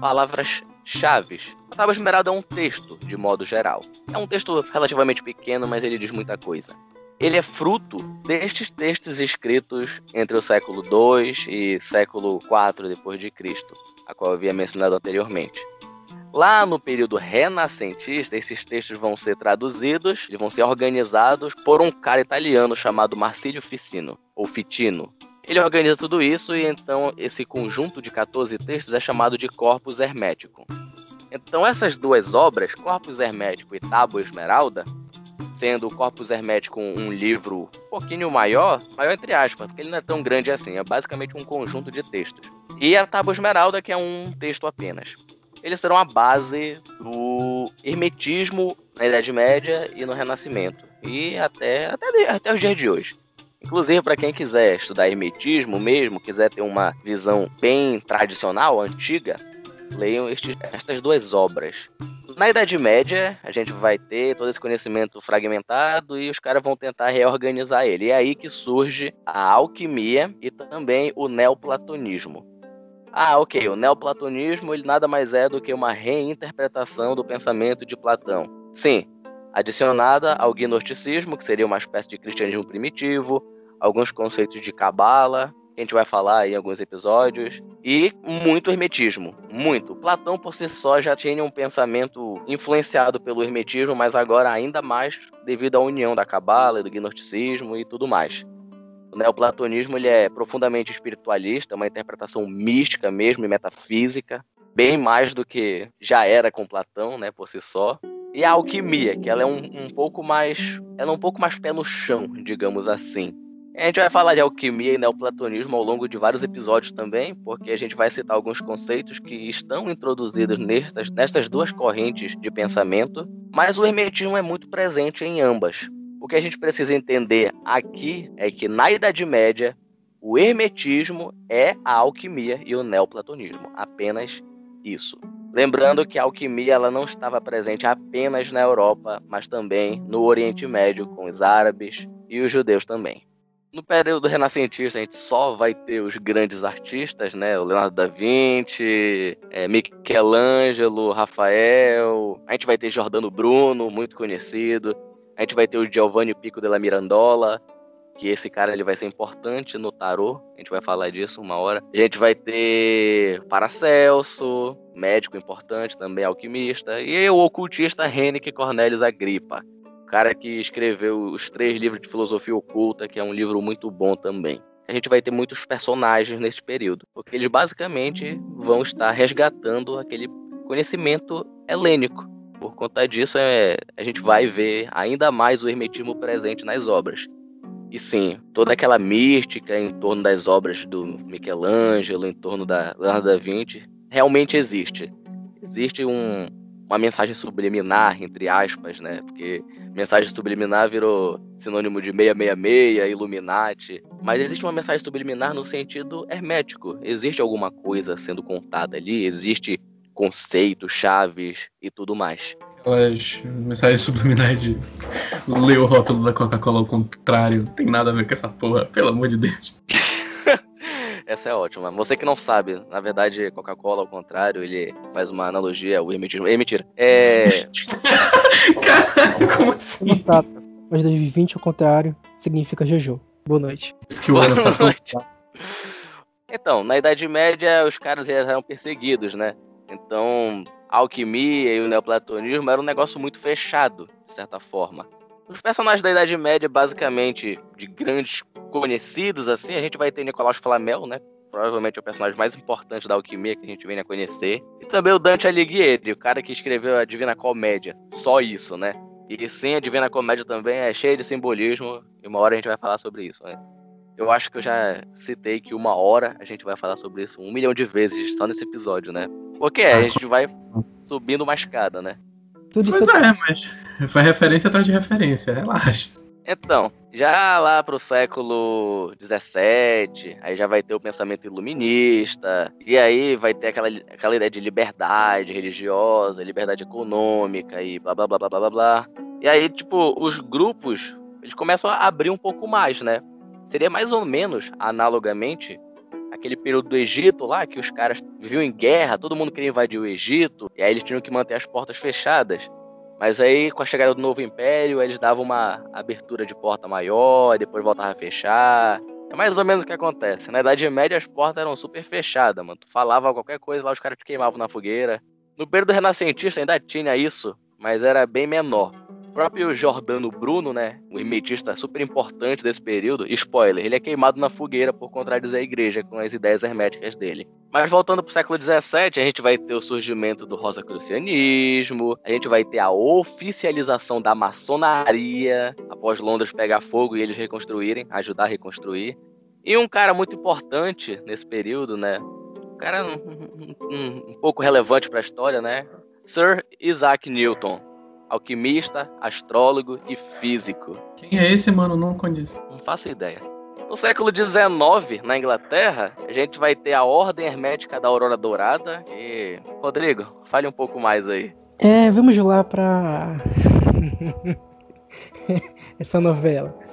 palavras chaves. A Tábua Esmeralda é um texto, de modo geral. É um texto relativamente pequeno, mas ele diz muita coisa. ele é fruto destes textos escritos entre o século II e século IV depois de Cristo, a qual eu havia mencionado anteriormente. Lá no período renascentista, esses textos vão ser traduzidos e vão ser organizados por um cara italiano chamado Marsilio Ficino, ou Fitino. Ele organiza tudo isso e então esse conjunto de 14 textos é chamado de Corpus Hermético. Então essas duas obras, Corpus Hermético e Tábua Esmeralda, sendo o Corpus Hermético um livro um pouquinho maior, maior entre aspas, porque ele não é tão grande assim, é basicamente um conjunto de textos. E a Tábua Esmeralda, que é um texto apenas eles serão a base do hermetismo na Idade Média e no Renascimento. E até, até, até os dias de hoje. Inclusive, para quem quiser estudar hermetismo mesmo, quiser ter uma visão bem tradicional, antiga, leiam estes, estas duas obras. Na Idade Média, a gente vai ter todo esse conhecimento fragmentado e os caras vão tentar reorganizar ele. E é aí que surge a alquimia e também o neoplatonismo. Ah, ok, o neoplatonismo ele nada mais é do que uma reinterpretação do pensamento de Platão. Sim, adicionada ao gnosticismo, que seria uma espécie de cristianismo primitivo, alguns conceitos de cabala, que a gente vai falar em alguns episódios, e muito hermetismo, muito. Platão por si só já tinha um pensamento influenciado pelo hermetismo, mas agora ainda mais devido à união da cabala e do gnosticismo e tudo mais. O neoplatonismo ele é profundamente espiritualista, uma interpretação mística mesmo e metafísica, bem mais do que já era com Platão, né, por si só. E a alquimia, que ela é um, um pouco mais, ela é um pouco mais pé no chão, digamos assim. A gente vai falar de alquimia e neoplatonismo ao longo de vários episódios também, porque a gente vai citar alguns conceitos que estão introduzidos nestas, nestas duas correntes de pensamento, mas o hermetismo é muito presente em ambas. O que a gente precisa entender aqui é que na Idade Média, o hermetismo é a alquimia e o neoplatonismo, apenas isso. Lembrando que a alquimia ela não estava presente apenas na Europa, mas também no Oriente Médio, com os árabes e os judeus também. No período renascentista, a gente só vai ter os grandes artistas, né? O Leonardo da Vinci, é, Michelangelo, Rafael. A gente vai ter Giordano Bruno, muito conhecido. A gente vai ter o Giovanni Pico della Mirandola, que esse cara ele vai ser importante no tarô. A gente vai falar disso uma hora. A gente vai ter Paracelso, médico importante também, alquimista, e o ocultista Henrique Cornelius Agrippa, o cara que escreveu os três livros de filosofia oculta, que é um livro muito bom também. A gente vai ter muitos personagens nesse período, porque eles basicamente vão estar resgatando aquele conhecimento helênico por conta disso, é, a gente vai ver ainda mais o hermetismo presente nas obras. E sim, toda aquela mística em torno das obras do Michelangelo, em torno da Leonardo da Vinci, realmente existe. Existe um, uma mensagem subliminar, entre aspas, né? Porque mensagem subliminar virou sinônimo de 666, Illuminati. Mas existe uma mensagem subliminar no sentido hermético. Existe alguma coisa sendo contada ali, existe conceitos, chaves e tudo mais. Aquelas mensagens subliminares de ler o rótulo da Coca-Cola ao contrário. Não tem nada a ver com essa porra, pelo amor de Deus. Essa é ótima. Você que não sabe, na verdade, Coca-Cola, ao contrário, ele faz uma analogia ao hermetismo. É mentira. É. Caralho, como assim? Sabe, mas 2020 ao contrário significa jejum. Boa noite. Isso que o ano tá tão... Então, na Idade Média, os caras eram perseguidos, né? Então, a alquimia e o neoplatonismo era um negócio muito fechado, de certa forma. Os personagens da Idade Média, basicamente, de grandes conhecidos, assim, a gente vai ter Nicolau Flamel, né? Provavelmente é o personagem mais importante da alquimia que a gente vem a conhecer. E também o Dante Alighieri, o cara que escreveu a Divina Comédia. Só isso, né? E sim, a Divina Comédia também é cheia de simbolismo, e uma hora a gente vai falar sobre isso, né? Eu acho que eu já citei que uma hora a gente vai falar sobre isso um milhão de vezes só nesse episódio, né? Porque é, a gente vai subindo uma escada, né? Tudo pois é, mas foi referência atrás de referência, relaxa. Então, já lá pro século XVII, aí já vai ter o pensamento iluminista, e aí vai ter aquela, aquela ideia de liberdade religiosa, liberdade econômica e blá blá blá blá blá blá. E aí, tipo, os grupos, eles começam a abrir um pouco mais, né? Seria mais ou menos, analogamente, aquele período do Egito lá, que os caras viviam em guerra, todo mundo queria invadir o Egito, e aí eles tinham que manter as portas fechadas. Mas aí, com a chegada do novo império, eles davam uma abertura de porta maior, depois voltava a fechar. É mais ou menos o que acontece. Na Idade Média, as portas eram super fechadas, mano. Tu falava qualquer coisa lá, os caras te queimavam na fogueira. No período renascentista ainda tinha isso, mas era bem menor próprio Jordano Bruno, né, o hermetista super importante desse período, spoiler, ele é queimado na fogueira por contradizer a igreja com as ideias herméticas dele. Mas voltando para o século XVII, a gente vai ter o surgimento do rosacrucianismo, a gente vai ter a oficialização da maçonaria, após Londres pegar fogo e eles reconstruírem, ajudar a reconstruir. E um cara muito importante nesse período, né, um cara um, um, um pouco relevante para a história, né, Sir Isaac Newton alquimista, astrólogo e físico. Quem é esse, mano? Não conheço. Não faço ideia. No século XIX, na Inglaterra, a gente vai ter a Ordem Hermética da Aurora Dourada. E, Rodrigo, fale um pouco mais aí. É, vamos lá para essa novela.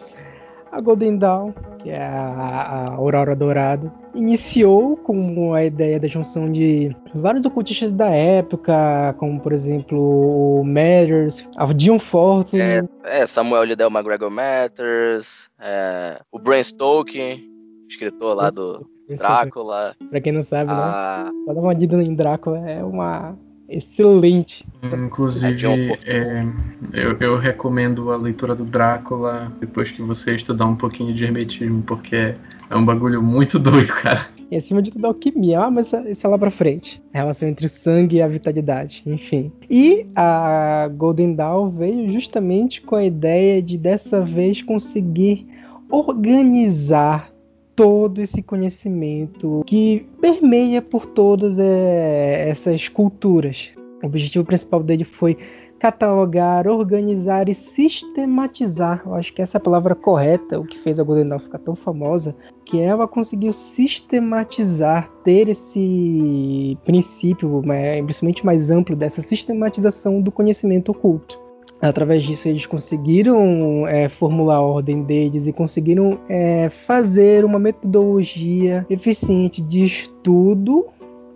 A Golden Dawn, que é a, a Aurora Dourada, iniciou com a ideia da junção de vários ocultistas da época, como por exemplo o Matters, a Dion Fortune. É, é, Samuel Liddell McGregor Matters, é, o Bram Stoker, escritor lá do Drácula. Pra quem não sabe, né? a... né? Só dar uma dita em Drácula é uma excelente. Inclusive, é, eu, eu, recomendo a leitura do Drácula depois que você estudar um pouquinho de hermetismo, porque é um bagulho muito doido, cara. E acima de tudo, alquimia. Ah, mas isso é lá pra frente. A relação entre o sangue e a vitalidade, enfim. E a Golden Dawn veio justamente com a ideia de dessa vez conseguir organizar todo esse conhecimento que permeia por todas é, essas culturas. O objetivo principal dele foi catalogar, organizar e sistematizar. Eu acho que essa é a palavra correta, o que fez a Golden Dawn ficar tão famosa, que ela conseguiu sistematizar, ter esse princípio, principalmente mais amplo dessa sistematização do conhecimento oculto. Através disso, eles conseguiram é, formular a ordem deles e conseguiram é, fazer uma metodologia eficiente de estudo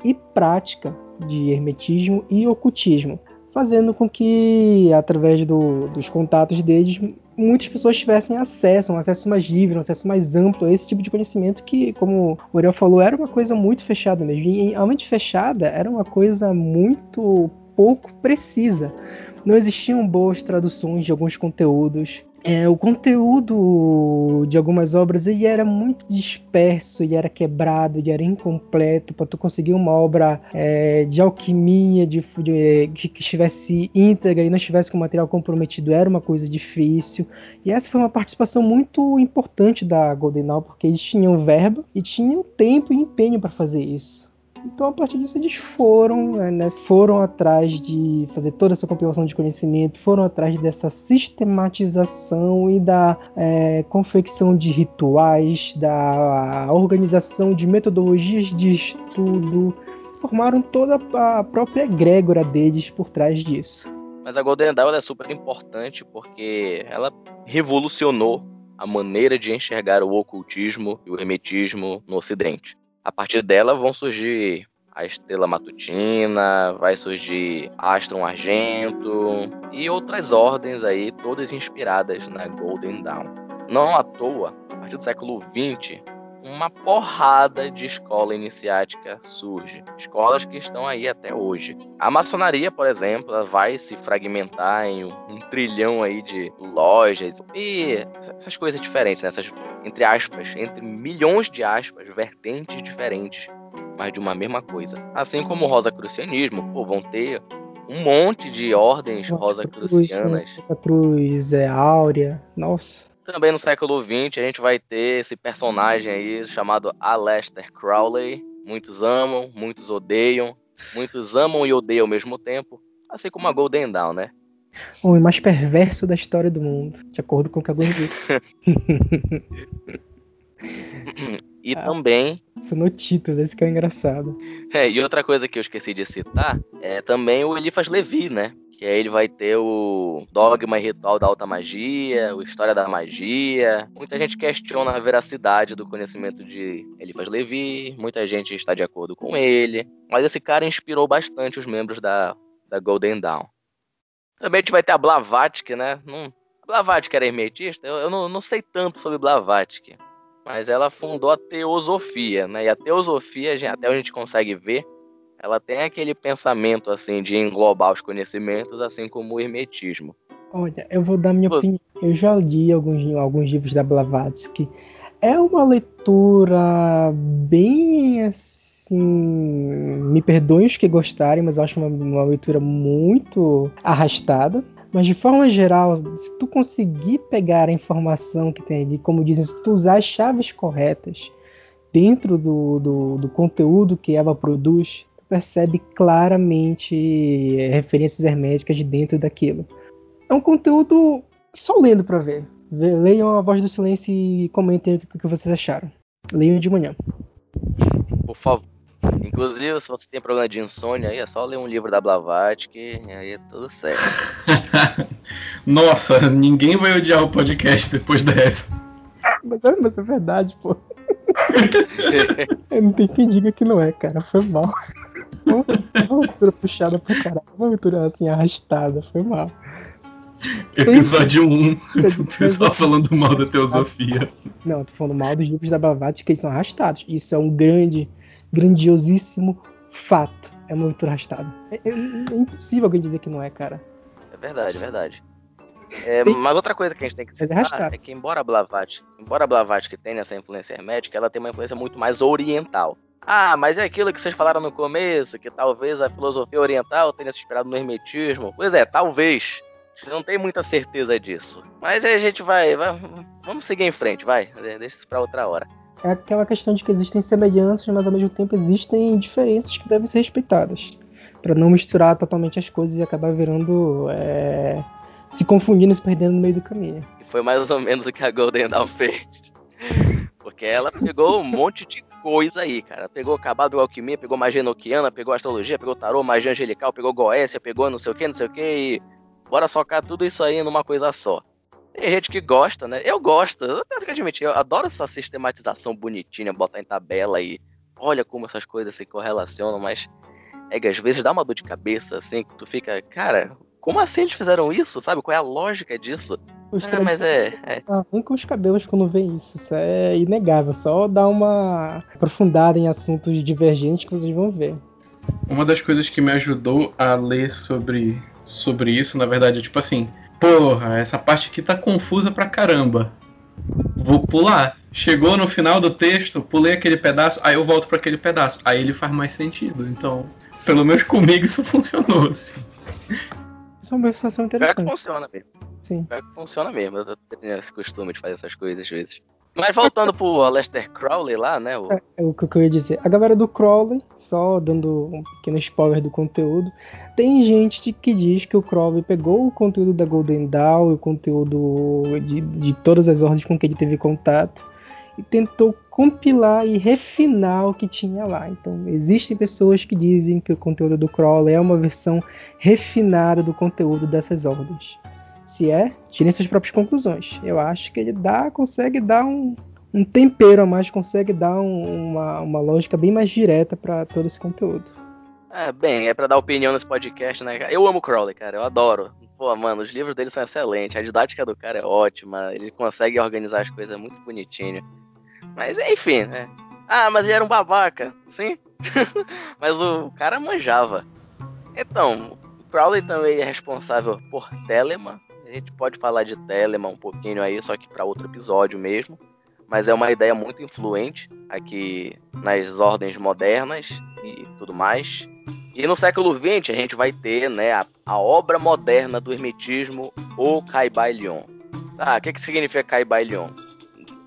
e prática de hermetismo e ocultismo, fazendo com que, através do, dos contatos deles, muitas pessoas tivessem acesso, um acesso mais livre, um acesso mais amplo a esse tipo de conhecimento que, como o Uriel falou, era uma coisa muito fechada mesmo. E, além fechada, era uma coisa muito pouco precisa não existiam boas traduções de alguns conteúdos. É, o conteúdo de algumas obras ele era muito disperso, e era quebrado, e era incompleto. Para tu conseguir uma obra é, de alquimia, de, de, que estivesse íntegra e não estivesse com material comprometido, era uma coisa difícil. E essa foi uma participação muito importante da Golden Dawn, porque eles tinham verba e tinham tempo e empenho para fazer isso. Então, a partir disso, eles foram, né, foram atrás de fazer toda essa compilação de conhecimento, foram atrás dessa sistematização e da é, confecção de rituais, da organização de metodologias de estudo, formaram toda a própria egrégora deles por trás disso. Mas a Golden Dawn é super importante porque ela revolucionou a maneira de enxergar o ocultismo e o hermetismo no Ocidente. A partir dela vão surgir a Estrela Matutina, vai surgir Astron Argento e outras ordens aí, todas inspiradas na Golden Dawn. Não à toa, a partir do século XX, uma porrada de escola iniciática surge. Escolas que estão aí até hoje. A maçonaria, por exemplo, vai se fragmentar em um, trilhão aí de lojas e essas coisas diferentes, né? essas entre aspas, entre milhões de aspas, vertentes diferentes, mas de uma mesma coisa. Assim como o Rosacrucianismo, pô, vão ter um monte de ordens rosacrucianas. Cruz, essa cruz é áurea, nossa. Também no século XX a gente vai ter esse personagem aí chamado Aleister Crowley. Muitos amam, muitos odeiam, muitos amam e odeiam ao mesmo tempo, assim como a Golden Dawn, né? O homem mais perverso da história do mundo, de acordo com o que alguns dizem. e ah, também. São notícias, esse que é engraçado. É, e outra coisa que eu esqueci de citar é também o Eliphas Levi, né? Que aí ele vai ter o Dogma e Ritual da Alta Magia, o História da Magia. Muita gente questiona a veracidade do conhecimento de Eliphas Levi, muita gente está de acordo com ele. Mas esse cara inspirou bastante os membros da, da Golden Dawn. Também a gente vai ter a Blavatsky, né? Não... Blavatsky era hermetista? Eu, eu não, não, sei tanto sobre Blavatsky. Mas ela fundou a teosofia, né? E a teosofia, até a gente consegue ver, ela tem aquele pensamento, assim, de englobar os conhecimentos, assim como o hermetismo. Olha, eu vou dar minha Você... opinião. Eu já li alguns, alguns livros da Blavatsky. É uma leitura bem assim. Me perdoem os que gostarem, mas eu acho uma, uma leitura muito arrastada. Mas de forma geral, se tu conseguir pegar a informação que tem ali, como dizem, se tu usar as chaves corretas dentro do, do, do conteúdo que Eva produz, tu percebe claramente referências herméticas dentro daquilo. É um conteúdo só lendo para ver. Leiam a voz do silêncio e comentem o que vocês acharam. Leiam de manhã. Por favor. Inclusive, se você tem problema de insônia aí, é só ler um livro da Blavatsky e aí é tudo certo. Nossa, ninguém vai odiar o podcast depois dessa. Mas, é, mas é verdade, pô. Não tem quem diga que não é, cara. Foi mal. Uma leitura puxada pra caralho. Uma leitura assim, arrastada. Foi mal. Episódio 1, o pessoal falando mal da teosofia. Não, tô falando mal dos livros da Blavatsky, que eles são arrastados. Isso é um grande, grandiosíssimo fato. É uma leitura arrastada. É, é, é, impossível alguém dizer que não é, cara. É verdade, é verdade. É, mas outra coisa que a gente tem que é citar é, que embora a Blavatsky, embora a Blavatsky tenha essa influência hermética, ela tem uma influência muito mais oriental. Ah, mas é aquilo que vocês falaram no começo, que talvez a filosofia oriental tenha se inspirado no hermetismo. Pois é, talvez. Não tem muita certeza disso. Mas aí a gente vai, vai vamos seguir em frente, vai. Deixa isso pra outra hora. É aquela questão de que existem semelhanças, mas ao mesmo tempo existem diferenças que devem ser respeitadas. para não misturar totalmente as coisas e acabar virando. É, se confundindo e se perdendo no meio do caminho. Foi mais ou menos o que a Golden Dawn fez. Porque ela pegou um monte de coisa aí, cara. Pegou Cabado Alquimia, pegou magia enoquiana, pegou astrologia, pegou tarô, magia angelical, pegou Goécia, pegou não sei o que, não sei o que, e Bora socar tudo isso aí numa coisa só. Tem gente que gosta, né? Eu gosto, eu tenho que admitir, eu adoro essa sistematização bonitinha, botar em tabela e olha como essas coisas se correlacionam, mas é que às vezes dá uma dor de cabeça, assim, que tu fica, cara, como assim eles fizeram isso? Sabe? Qual é a lógica disso? Os é, mas é. é. Ah, com os cabelos quando vê isso. Isso é inegável. Só dar uma aprofundada em assuntos divergentes que vocês vão ver. Uma das coisas que me ajudou a ler sobre sobre isso, na verdade, é tipo assim, porra, essa parte aqui tá confusa pra caramba. Vou pular. Chegou no final do texto, pulei aquele pedaço, aí eu volto para aquele pedaço. Aí ele faz mais sentido. Então, pelo menos comigo isso funcionou, assim. Isso é uma sensação interessante. Pior que funciona mesmo. Sim. Pior que funciona mesmo. Eu tenho esse costume de fazer essas coisas às vezes. Mas voltando pro Aleister Crowley lá, né? O... É, é, o que eu ia dizer. A galera do Crowley, só dando um pequeno spoiler do conteúdo, tem gente que diz que o Crowley pegou o conteúdo da Golden Dawn, o conteúdo de, de todas as ordens com que ele teve contato, e tentou compilar e refinar o que tinha lá. Então, existem pessoas que dizem que o conteúdo do Crowley é uma versão refinada do conteúdo dessas ordens se é, tirem suas próprias conclusões. Eu acho que ele dá, consegue dar um, um tempero a mais, consegue dar um, uma, uma lógica bem mais direta para todo esse conteúdo. É, bem, é para dar opinião nesse podcast, né? Eu amo Crowley, cara, eu adoro. Pô, mano, os livros dele são excelentes, a didática do cara é ótima, ele consegue organizar as coisas muito bonitinho. Mas enfim, né? Ah, mas ele era um babaca, sim? mas o cara manjava. Então, Crowley também é responsável por Telemann, gente pode falar de Telemann um pouquinho aí, só que para outro episódio mesmo. Mas é uma ideia muito influente aqui nas ordens modernas e tudo mais. E no século XX a gente vai ter né, a, a obra moderna do Hermetismo, o Caibalion. Ah, o que, que significa Caibalion?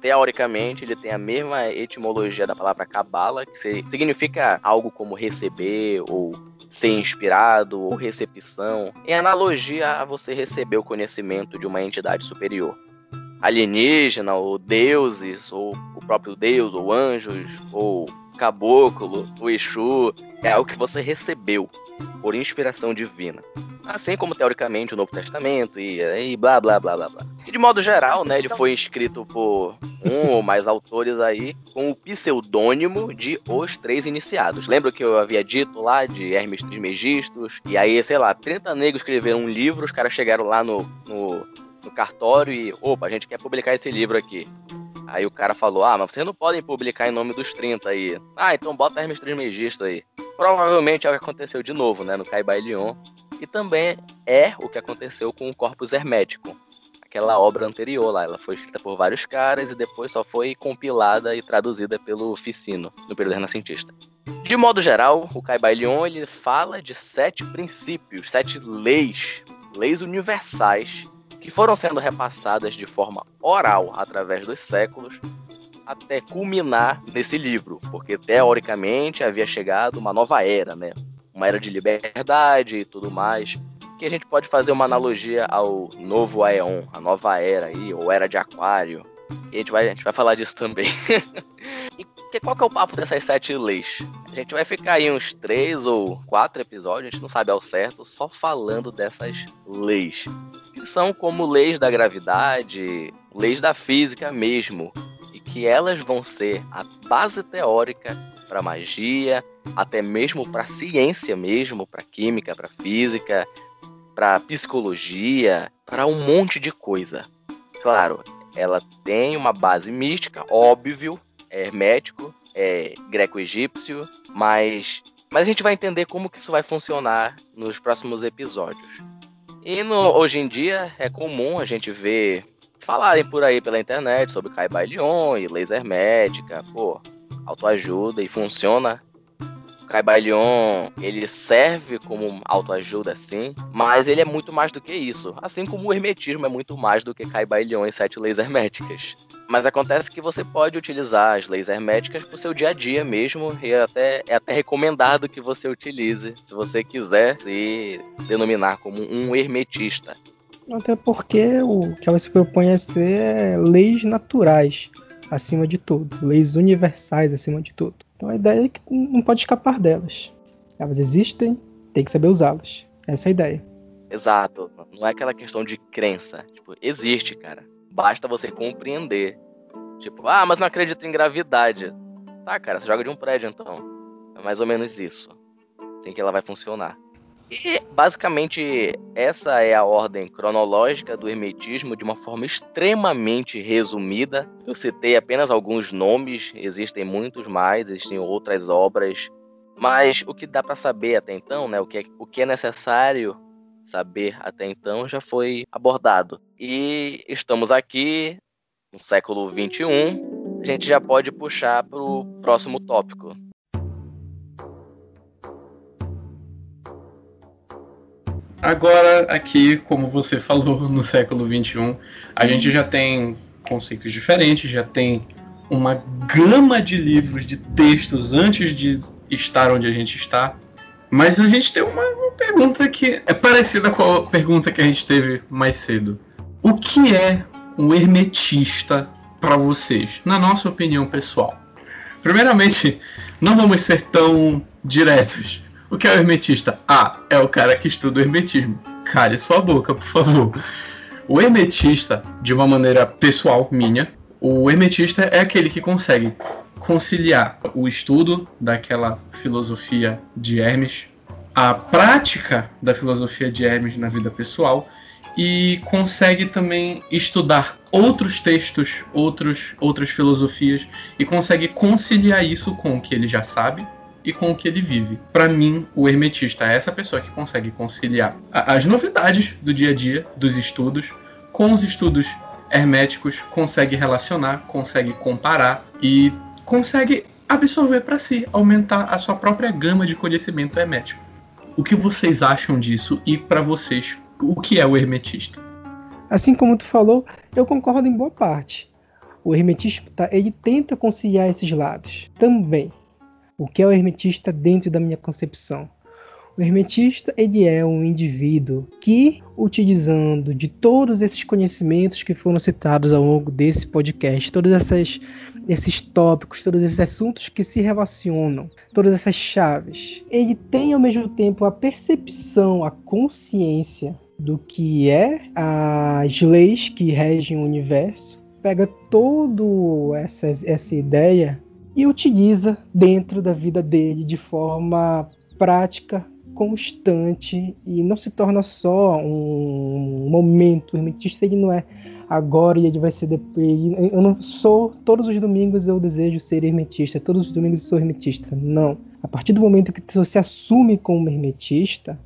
Teoricamente, ele tem a mesma etimologia da palavra Cabala, que significa algo como receber ou ser inspirado ou recepção, em analogia a você receber o conhecimento de uma entidade superior. Alienígena, ou deuses, ou o próprio Deus, ou anjos, ou caboclo, o Exu, é algo que você recebeu por inspiração divina. assim como teoricamente o Novo Testamento e, e blá blá blá blá blá. E de modo geral, né, ele foi escrito por um ou mais autores aí com o pseudônimo de Os Três Iniciados. Lembra que eu havia dito lá de Hermes Trismegistus? E aí, sei lá, 30 negros escreveram um livro, os caras chegaram lá no, no, no cartório e, opa, a gente quer publicar esse livro aqui. Aí o cara falou: Ah, mas vocês não podem publicar em nome dos 30 aí. Ah, então bota Hermes Trismegisto aí. Provavelmente é o que aconteceu de novo, né, no Caibalion. E também é o que aconteceu com o Corpus Hermético. Aquela obra anterior lá, ela foi escrita por vários caras e depois só foi compilada e traduzida pelo Ficino, no período renascentista. De modo geral, o Caibalion ele fala de sete princípios, sete leis, leis universais que foram sendo repassadas de forma oral através dos séculos até culminar nesse livro, porque teoricamente havia chegado uma nova era, né? Uma era de liberdade e tudo mais, que a gente pode fazer uma analogia ao novo Aeon, a nova era aí, ou era de Aquário. E a gente vai, a gente vai falar disso também. e qual que é o papo dessas sete leis? A gente vai ficar aí uns três ou quatro episódios, a gente não sabe ao certo, só falando dessas leis que são como leis da gravidade, leis da física mesmo, e que elas vão ser a base teórica para magia, até mesmo para ciência mesmo, para química, para física, para psicologia, para um monte de coisa. Claro, ela tem uma base mística, óbvio, é hermético, é greco-egípcio, mas mas a gente vai entender como que isso vai funcionar nos próximos episódios. E no, hoje em dia é comum a gente ver falarem por aí pela internet sobre Caibalion e laser médica, pô, autoajuda e funciona. Caibalion, ele serve como autoajuda sim, mas ele é muito mais do que isso. Assim como o hermetismo é muito mais do que Caibalion e sete leis herméticas. Mas acontece que você pode utilizar as leis herméticas para o seu dia a dia mesmo, e é até, é até recomendado que você utilize, se você quiser se denominar como um hermetista. Até porque o que ela se propõe a ser é leis naturais, acima de tudo, leis universais acima de tudo. Então a ideia é que não pode escapar delas. Elas existem, tem que saber usá-las. Essa é a ideia. Exato. Não é aquela questão de crença. Tipo, existe, cara. Basta você compreender. Tipo, ah, mas não acredito em gravidade. Tá, cara, você joga de um prédio então. É mais ou menos isso. Assim que ela vai funcionar. E basicamente essa é a ordem cronológica do hermetismo de uma forma extremamente resumida. Eu citei apenas alguns nomes, existem muitos mais, existem outras obras, mas o que dá para saber até então, né, o que é, o que é necessário saber até então já foi abordado. E estamos aqui no século 21, a gente já pode puxar para o próximo tópico. Agora, aqui, como você falou, no século 21, a gente já tem conceitos diferentes, já tem uma gama de livros, de textos antes de estar onde a gente está. Mas a gente tem uma, uma pergunta que é parecida com a pergunta que a gente teve mais cedo. O que é um hermetista para vocês, na nossa opinião pessoal? Primeiramente, não vamos ser tão diretos. O que é o hermetista? Ah, é o cara que estuda o hermetismo. Cale sua boca, por favor. O hermetista, de uma maneira pessoal minha, o hermetista é aquele que consegue conciliar o estudo daquela filosofia de Hermes, a prática da filosofia de Hermes na vida pessoal e consegue também estudar outros textos, outros, outras filosofias e consegue conciliar isso com o que ele já sabe e com o que ele vive. Para mim, o hermetista é essa pessoa que consegue conciliar as novidades do dia a dia, dos estudos, com os estudos herméticos, consegue relacionar, consegue comparar e consegue absorver para si, aumentar a sua própria gama de conhecimento hermético. O que vocês acham disso e para vocês, o que é o hermetista? Assim como tu falou, eu concordo em boa parte. O hermetismo tá, ele tenta conciliar esses lados também. O que é o hermetista dentro da minha concepção? O hermetista ele é um indivíduo que, utilizando de todos esses conhecimentos que foram citados ao longo desse podcast, todos essas, esses tópicos, todos esses assuntos que se relacionam, todas essas chaves, ele tem ao mesmo tempo a percepção, a consciência do que é as leis que regem o universo, pega toda essa, essa ideia e utiliza dentro da vida dele de forma prática, constante e não se torna só um momento hermetista, ele não é agora e ele vai ser depois. Eu não sou, todos os domingos eu desejo ser hermetista, todos os domingos eu sou hermetista. Não. A partir do momento que você assume como hermetista,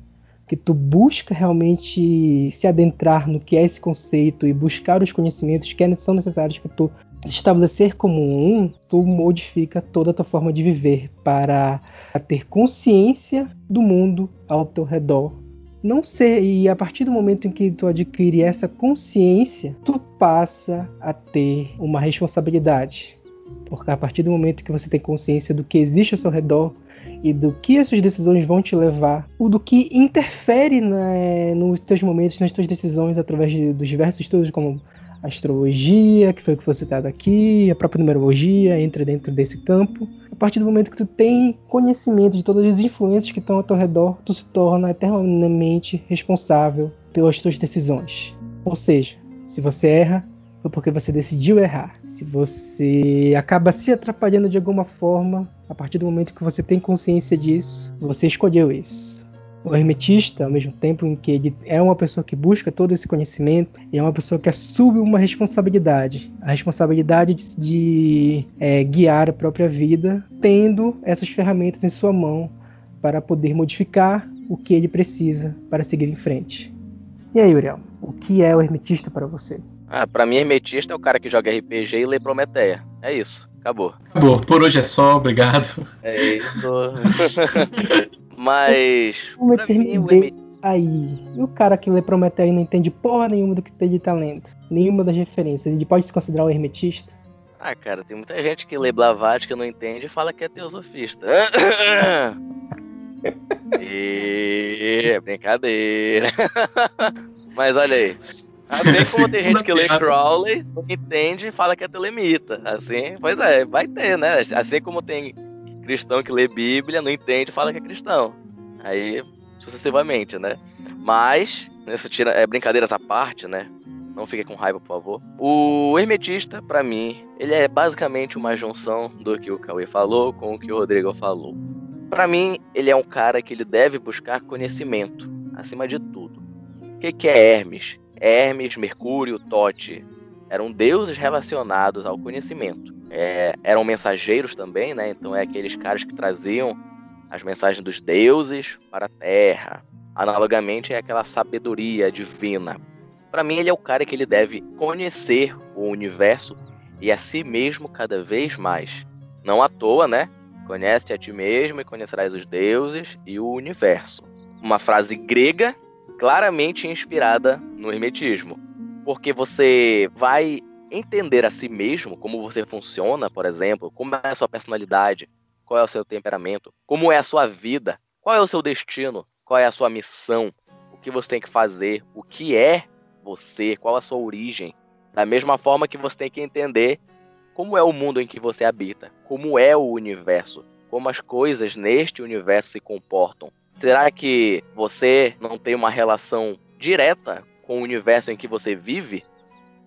que tu busca realmente se adentrar no que é esse conceito e buscar os conhecimentos que são necessários para tu estabelecer como um, tu modifica toda a tua forma de viver para ter consciência do mundo ao teu redor. Não ser, e a partir do momento em que tu adquire essa consciência, tu passa a ter uma responsabilidade. Porque a partir do momento que você tem consciência do que existe ao seu redor e do que essas decisões vão te levar, o do que interfere né, nos teus momentos, nas tuas decisões através de, dos diversos estudos como astrologia, que foi o que foi citado aqui, a própria numerologia entra dentro desse campo. A partir do momento que tu tem conhecimento de todas as influências que estão ao teu redor, tu se torna eternamente responsável pelas tuas decisões. Ou seja, se você erra, foi porque você decidiu errar. Se você acaba se atrapalhando de alguma forma, a partir do momento que você tem consciência disso, você escolheu isso o hermetista, ao mesmo tempo em que ele é uma pessoa que busca todo esse conhecimento, e é uma pessoa que assume uma responsabilidade, a responsabilidade de, de é, guiar a própria vida, tendo essas ferramentas em sua mão para poder modificar o que ele precisa para seguir em frente. E aí, Uriel, o que é o hermetista para você? Ah, para mim, hermetista é o cara que joga RPG e lê Prometeia. É isso. Acabou. Acabou. Por hoje é só. Obrigado. É isso. Mas. Pra mim, o Aí, e o cara que lê Prometeu e não entende porra nenhuma do que tem de talento, nenhuma das referências, ele pode se considerar um hermetista? Ah, cara, tem muita gente que lê Blavatsky que não entende e fala que é teosofista. e... Brincadeira. Mas olha aí. Assim como tem gente que lê Crowley, não entende e fala que é telemita. Assim, pois é, vai ter, né? Assim como tem cristão que lê Bíblia, não entende fala que é cristão. Aí, sucessivamente, né? Mas, isso tira é, brincadeiras à parte, né? Não fique com raiva, por favor. O hermetista, para mim, ele é basicamente uma junção do que o Cauê falou com o que o Rodrigo falou. Para mim, ele é um cara que ele deve buscar conhecimento, acima de tudo. O que, que é Hermes? Hermes, Mercúrio, Tote eram deuses relacionados ao conhecimento é, eram mensageiros também, né? Então é aqueles caras que traziam as mensagens dos deuses para a Terra. Analogamente é aquela sabedoria divina. Para mim ele é o cara que ele deve conhecer o universo e a si mesmo cada vez mais. Não à toa, né? Conhece a ti mesmo e conhecerás os deuses e o universo. Uma frase grega claramente inspirada no hermetismo. Porque você vai entender a si mesmo, como você funciona, por exemplo, como é a sua personalidade, qual é o seu temperamento, como é a sua vida, qual é o seu destino, qual é a sua missão, o que você tem que fazer, o que é você, qual a sua origem. Da mesma forma que você tem que entender como é o mundo em que você habita, como é o universo, como as coisas neste universo se comportam. Será que você não tem uma relação direta com o universo em que você vive?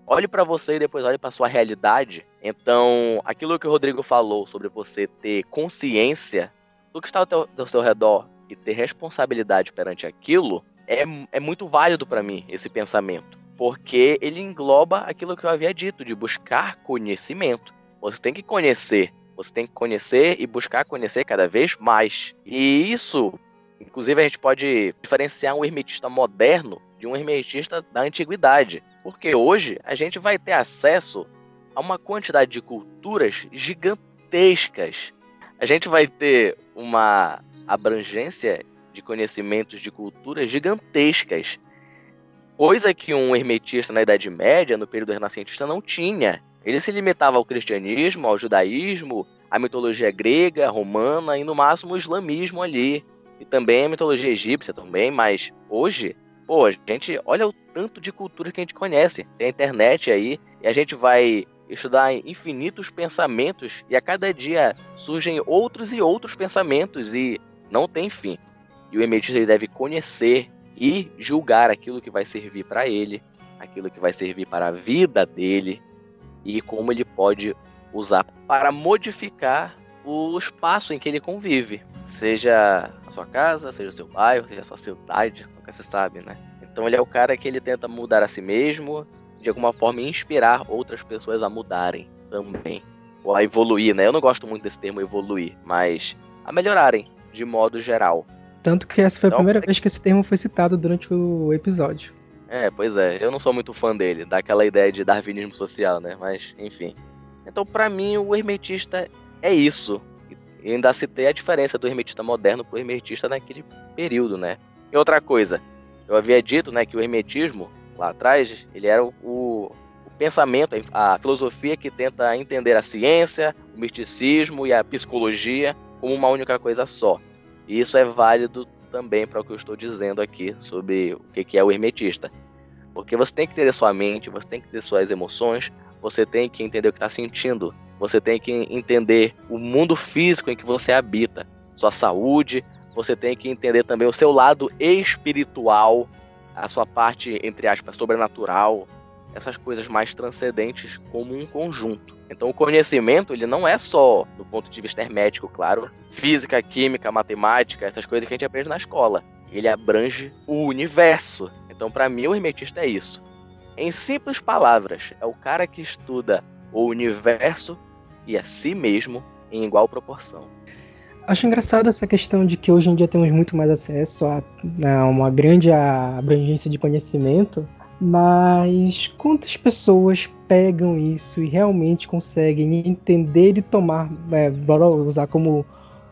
Olhe para você e depois olhe para sua realidade. Então, aquilo que o Rodrigo falou sobre você ter consciência do que está ao, teu, ao seu redor e ter responsabilidade perante aquilo é, é muito válido para mim esse pensamento, porque ele engloba aquilo que eu havia dito de buscar conhecimento. Você tem que conhecer, você tem que conhecer e buscar conhecer cada vez mais. E isso, inclusive, a gente pode diferenciar um hermetista moderno de um hermetista da antiguidade. Porque hoje a gente vai ter acesso a uma quantidade de culturas gigantescas. A gente vai ter uma abrangência de conhecimentos de culturas gigantescas. Coisa que um hermetista na Idade Média, no período renascentista, não tinha. Ele se limitava ao cristianismo, ao judaísmo, à mitologia grega, romana e no máximo o islamismo ali. e também a mitologia egípcia também, mas hoje, pô, gente olha o tanto de cultura que a gente conhece. Tem a internet aí e a gente vai estudar infinitos pensamentos e a cada dia surgem outros e outros pensamentos e não tem fim. E o hermetista ele deve conhecer e julgar aquilo que vai servir para ele, aquilo que vai servir para a vida dele e como ele pode usar para modificar o espaço em que ele convive, seja a sua casa, seja o seu bairro, seja a sua cidade, nunca se sabe, né? Então ele é o cara que ele tenta mudar a si mesmo, de alguma forma inspirar outras pessoas a mudarem também, ou a evoluir, né? Eu não gosto muito desse termo evoluir, mas a melhorarem de modo geral. Tanto que essa foi então, a primeira é... vez que esse termo foi citado durante o episódio. É, pois é, eu não sou muito fã dele, daquela ideia de darwinismo social, né? Mas, enfim. Então, para mim, o hermetista é isso. E ainda citei a diferença do hermetista moderno pro hermetista naquele período, né? E outra coisa, eu havia dito, né, que o hermetismo, lá atrás, ele era o, o, o pensamento, a filosofia que tenta entender a ciência, o misticismo e a psicologia como uma única coisa só. E isso é válido também para o que eu estou dizendo aqui sobre o que é o hermetista. Porque você tem que entender sua mente, você tem que ter suas emoções, você tem que entender o que está sentindo, você tem que entender o mundo físico em que você habita, sua saúde, você tem que entender também o seu lado espiritual, a sua parte, entre aspas, sobrenatural, essas coisas mais transcendentes como um conjunto. Então o conhecimento, ele não é só do ponto de vista hermético, claro, física, química, matemática, essas coisas que a gente aprende na escola. Ele abrange o universo. Então para mim o hermetista é isso. Em simples palavras, é o cara que estuda o universo e a si mesmo em igual proporção. Acho engraçado essa questão de que hoje em dia temos muito mais acesso a, a né, uma grande abrangência de conhecimento, mas quantas pessoas pegam isso e realmente conseguem entender e tomar, é, vou usar como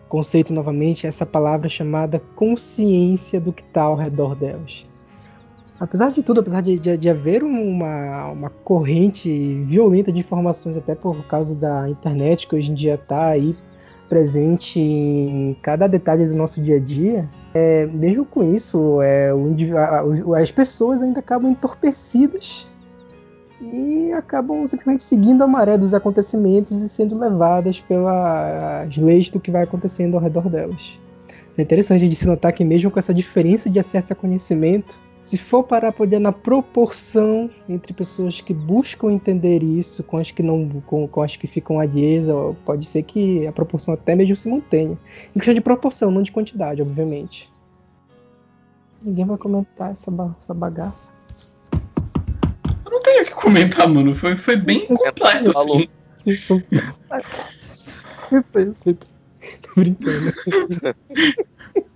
conceito novamente essa palavra chamada consciência do que está ao redor delas? Apesar de tudo, apesar de, de, de, haver uma, uma corrente violenta de informações, até por causa da internet, que hoje em dia está aí presente em cada detalhe do nosso dia a dia, é, mesmo com isso, é, o, as pessoas ainda acabam entorpecidas e acabam simplesmente seguindo a maré dos acontecimentos e sendo levadas pelas leis do que vai acontecendo ao redor delas. É interessante de se notar que mesmo com essa diferença de acesso a conhecimento, se for para poder na proporção entre pessoas que buscam entender isso com as que não com, com as que ficam alheias, pode ser que a proporção até mesmo se mantenha. Em questão de proporção, não de quantidade, obviamente. Ninguém vai comentar essa, ba essa bagaça. Eu não tenho o que comentar, mano. Foi, foi bem completo, assim. Eu sei, eu sei. Tô brincando.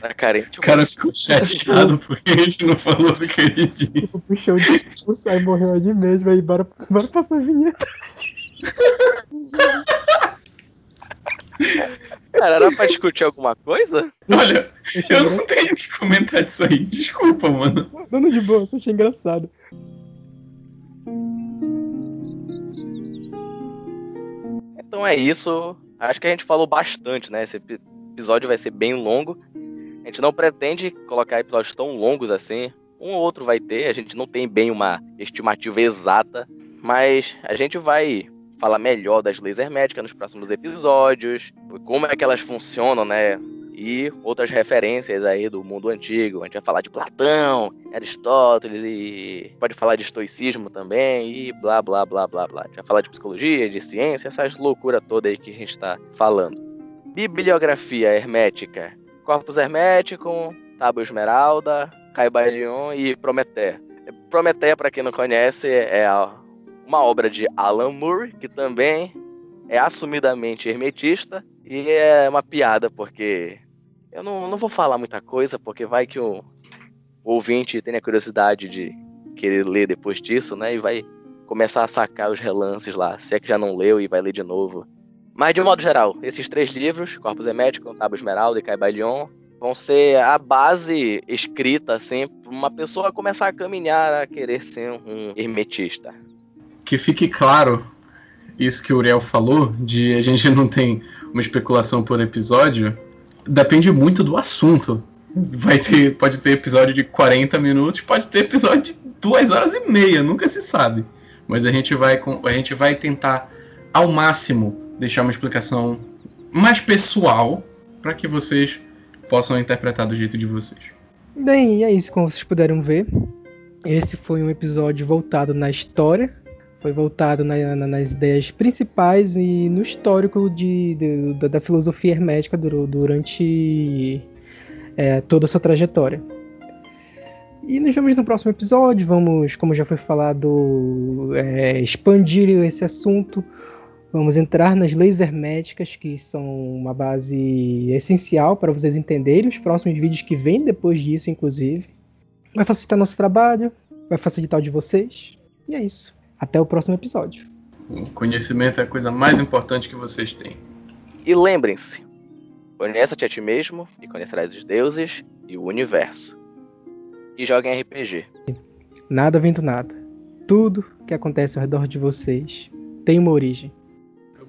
Tá carente. O cara ficou chateado porque a gente não falou do que ele disse. Puxou de pulso, aí morreu ali mesmo, aí bora, bora passar a vinheta. Cara, era pra discutir alguma coisa? Olha, eu não tenho que comentar disso aí. Desculpa, mano. Dando de boa, só achei engraçado. Então é isso. Acho que a gente falou bastante, né? Esse episódio vai ser bem longo. A gente não pretende colocar episódios tão longos assim. Um ou outro vai ter, a gente não tem bem uma estimativa exata, mas a gente vai falar melhor das leis herméticas nos próximos episódios, como é que elas funcionam, né? E outras referências aí do mundo antigo. A gente vai falar de Platão, Aristóteles e pode falar de estoicismo também e blá blá blá blá blá. A gente vai falar de psicologia, de ciência, essas loucuras todas aí que a gente está falando. Bibliografia hermética Corpus Hermeticum, Tábua Esmeralda, Caibalion e Prometeia. Prometeia, para quem não conhece, é uma obra de Alan Moore, que também é assumidamente hermetista, e é uma piada, porque eu não, não vou falar muita coisa, porque vai que o, ouvinte tenha curiosidade de querer ler depois disso, né? E vai começar a sacar os relances lá, se é que já não leu e vai ler de novo. Mas, de um modo geral, esses três livros, Corpus Hermético, Tábua Esmeralda e Caibalion, vão ser a base escrita, assim, para uma pessoa começar a caminhar a querer ser um hermetista. Que fique claro isso que o Uriel falou, de a gente não tem uma especulação por episódio, depende muito do assunto. Vai ter, pode ter episódio de 40 minutos, pode ter episódio de 2 horas e meia, nunca se sabe. Mas a gente vai, a gente vai tentar ao máximo deixar uma explicação mais pessoal para que vocês possam interpretar do jeito de vocês. Bem, é isso, como vocês puderam ver. Esse foi um episódio voltado na história, foi voltado na, na, nas ideias principais e no histórico de, de da, da, filosofia hermética durante é, toda a sua trajetória. E nos vemos no próximo episódio. Vamos, como já foi falado, é, expandir esse assunto. Vamos entrar nas leis herméticas, que são uma base essencial para vocês entenderem os próximos vídeos que vêm depois disso, inclusive. Vai facilitar nosso trabalho, vai facilitar o de vocês. E é isso. Até o próximo episódio. O conhecimento é a coisa mais importante que vocês têm. E lembrem-se, Conheça-te a ti mesmo e conhecerás os deuses e o universo. E joguem RPG. Nada vem do nada. Tudo que acontece ao redor de vocês tem uma origem.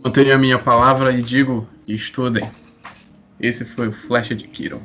Mantenho a minha palavra e digo: estudem. Esse foi o Flecha de Kiron.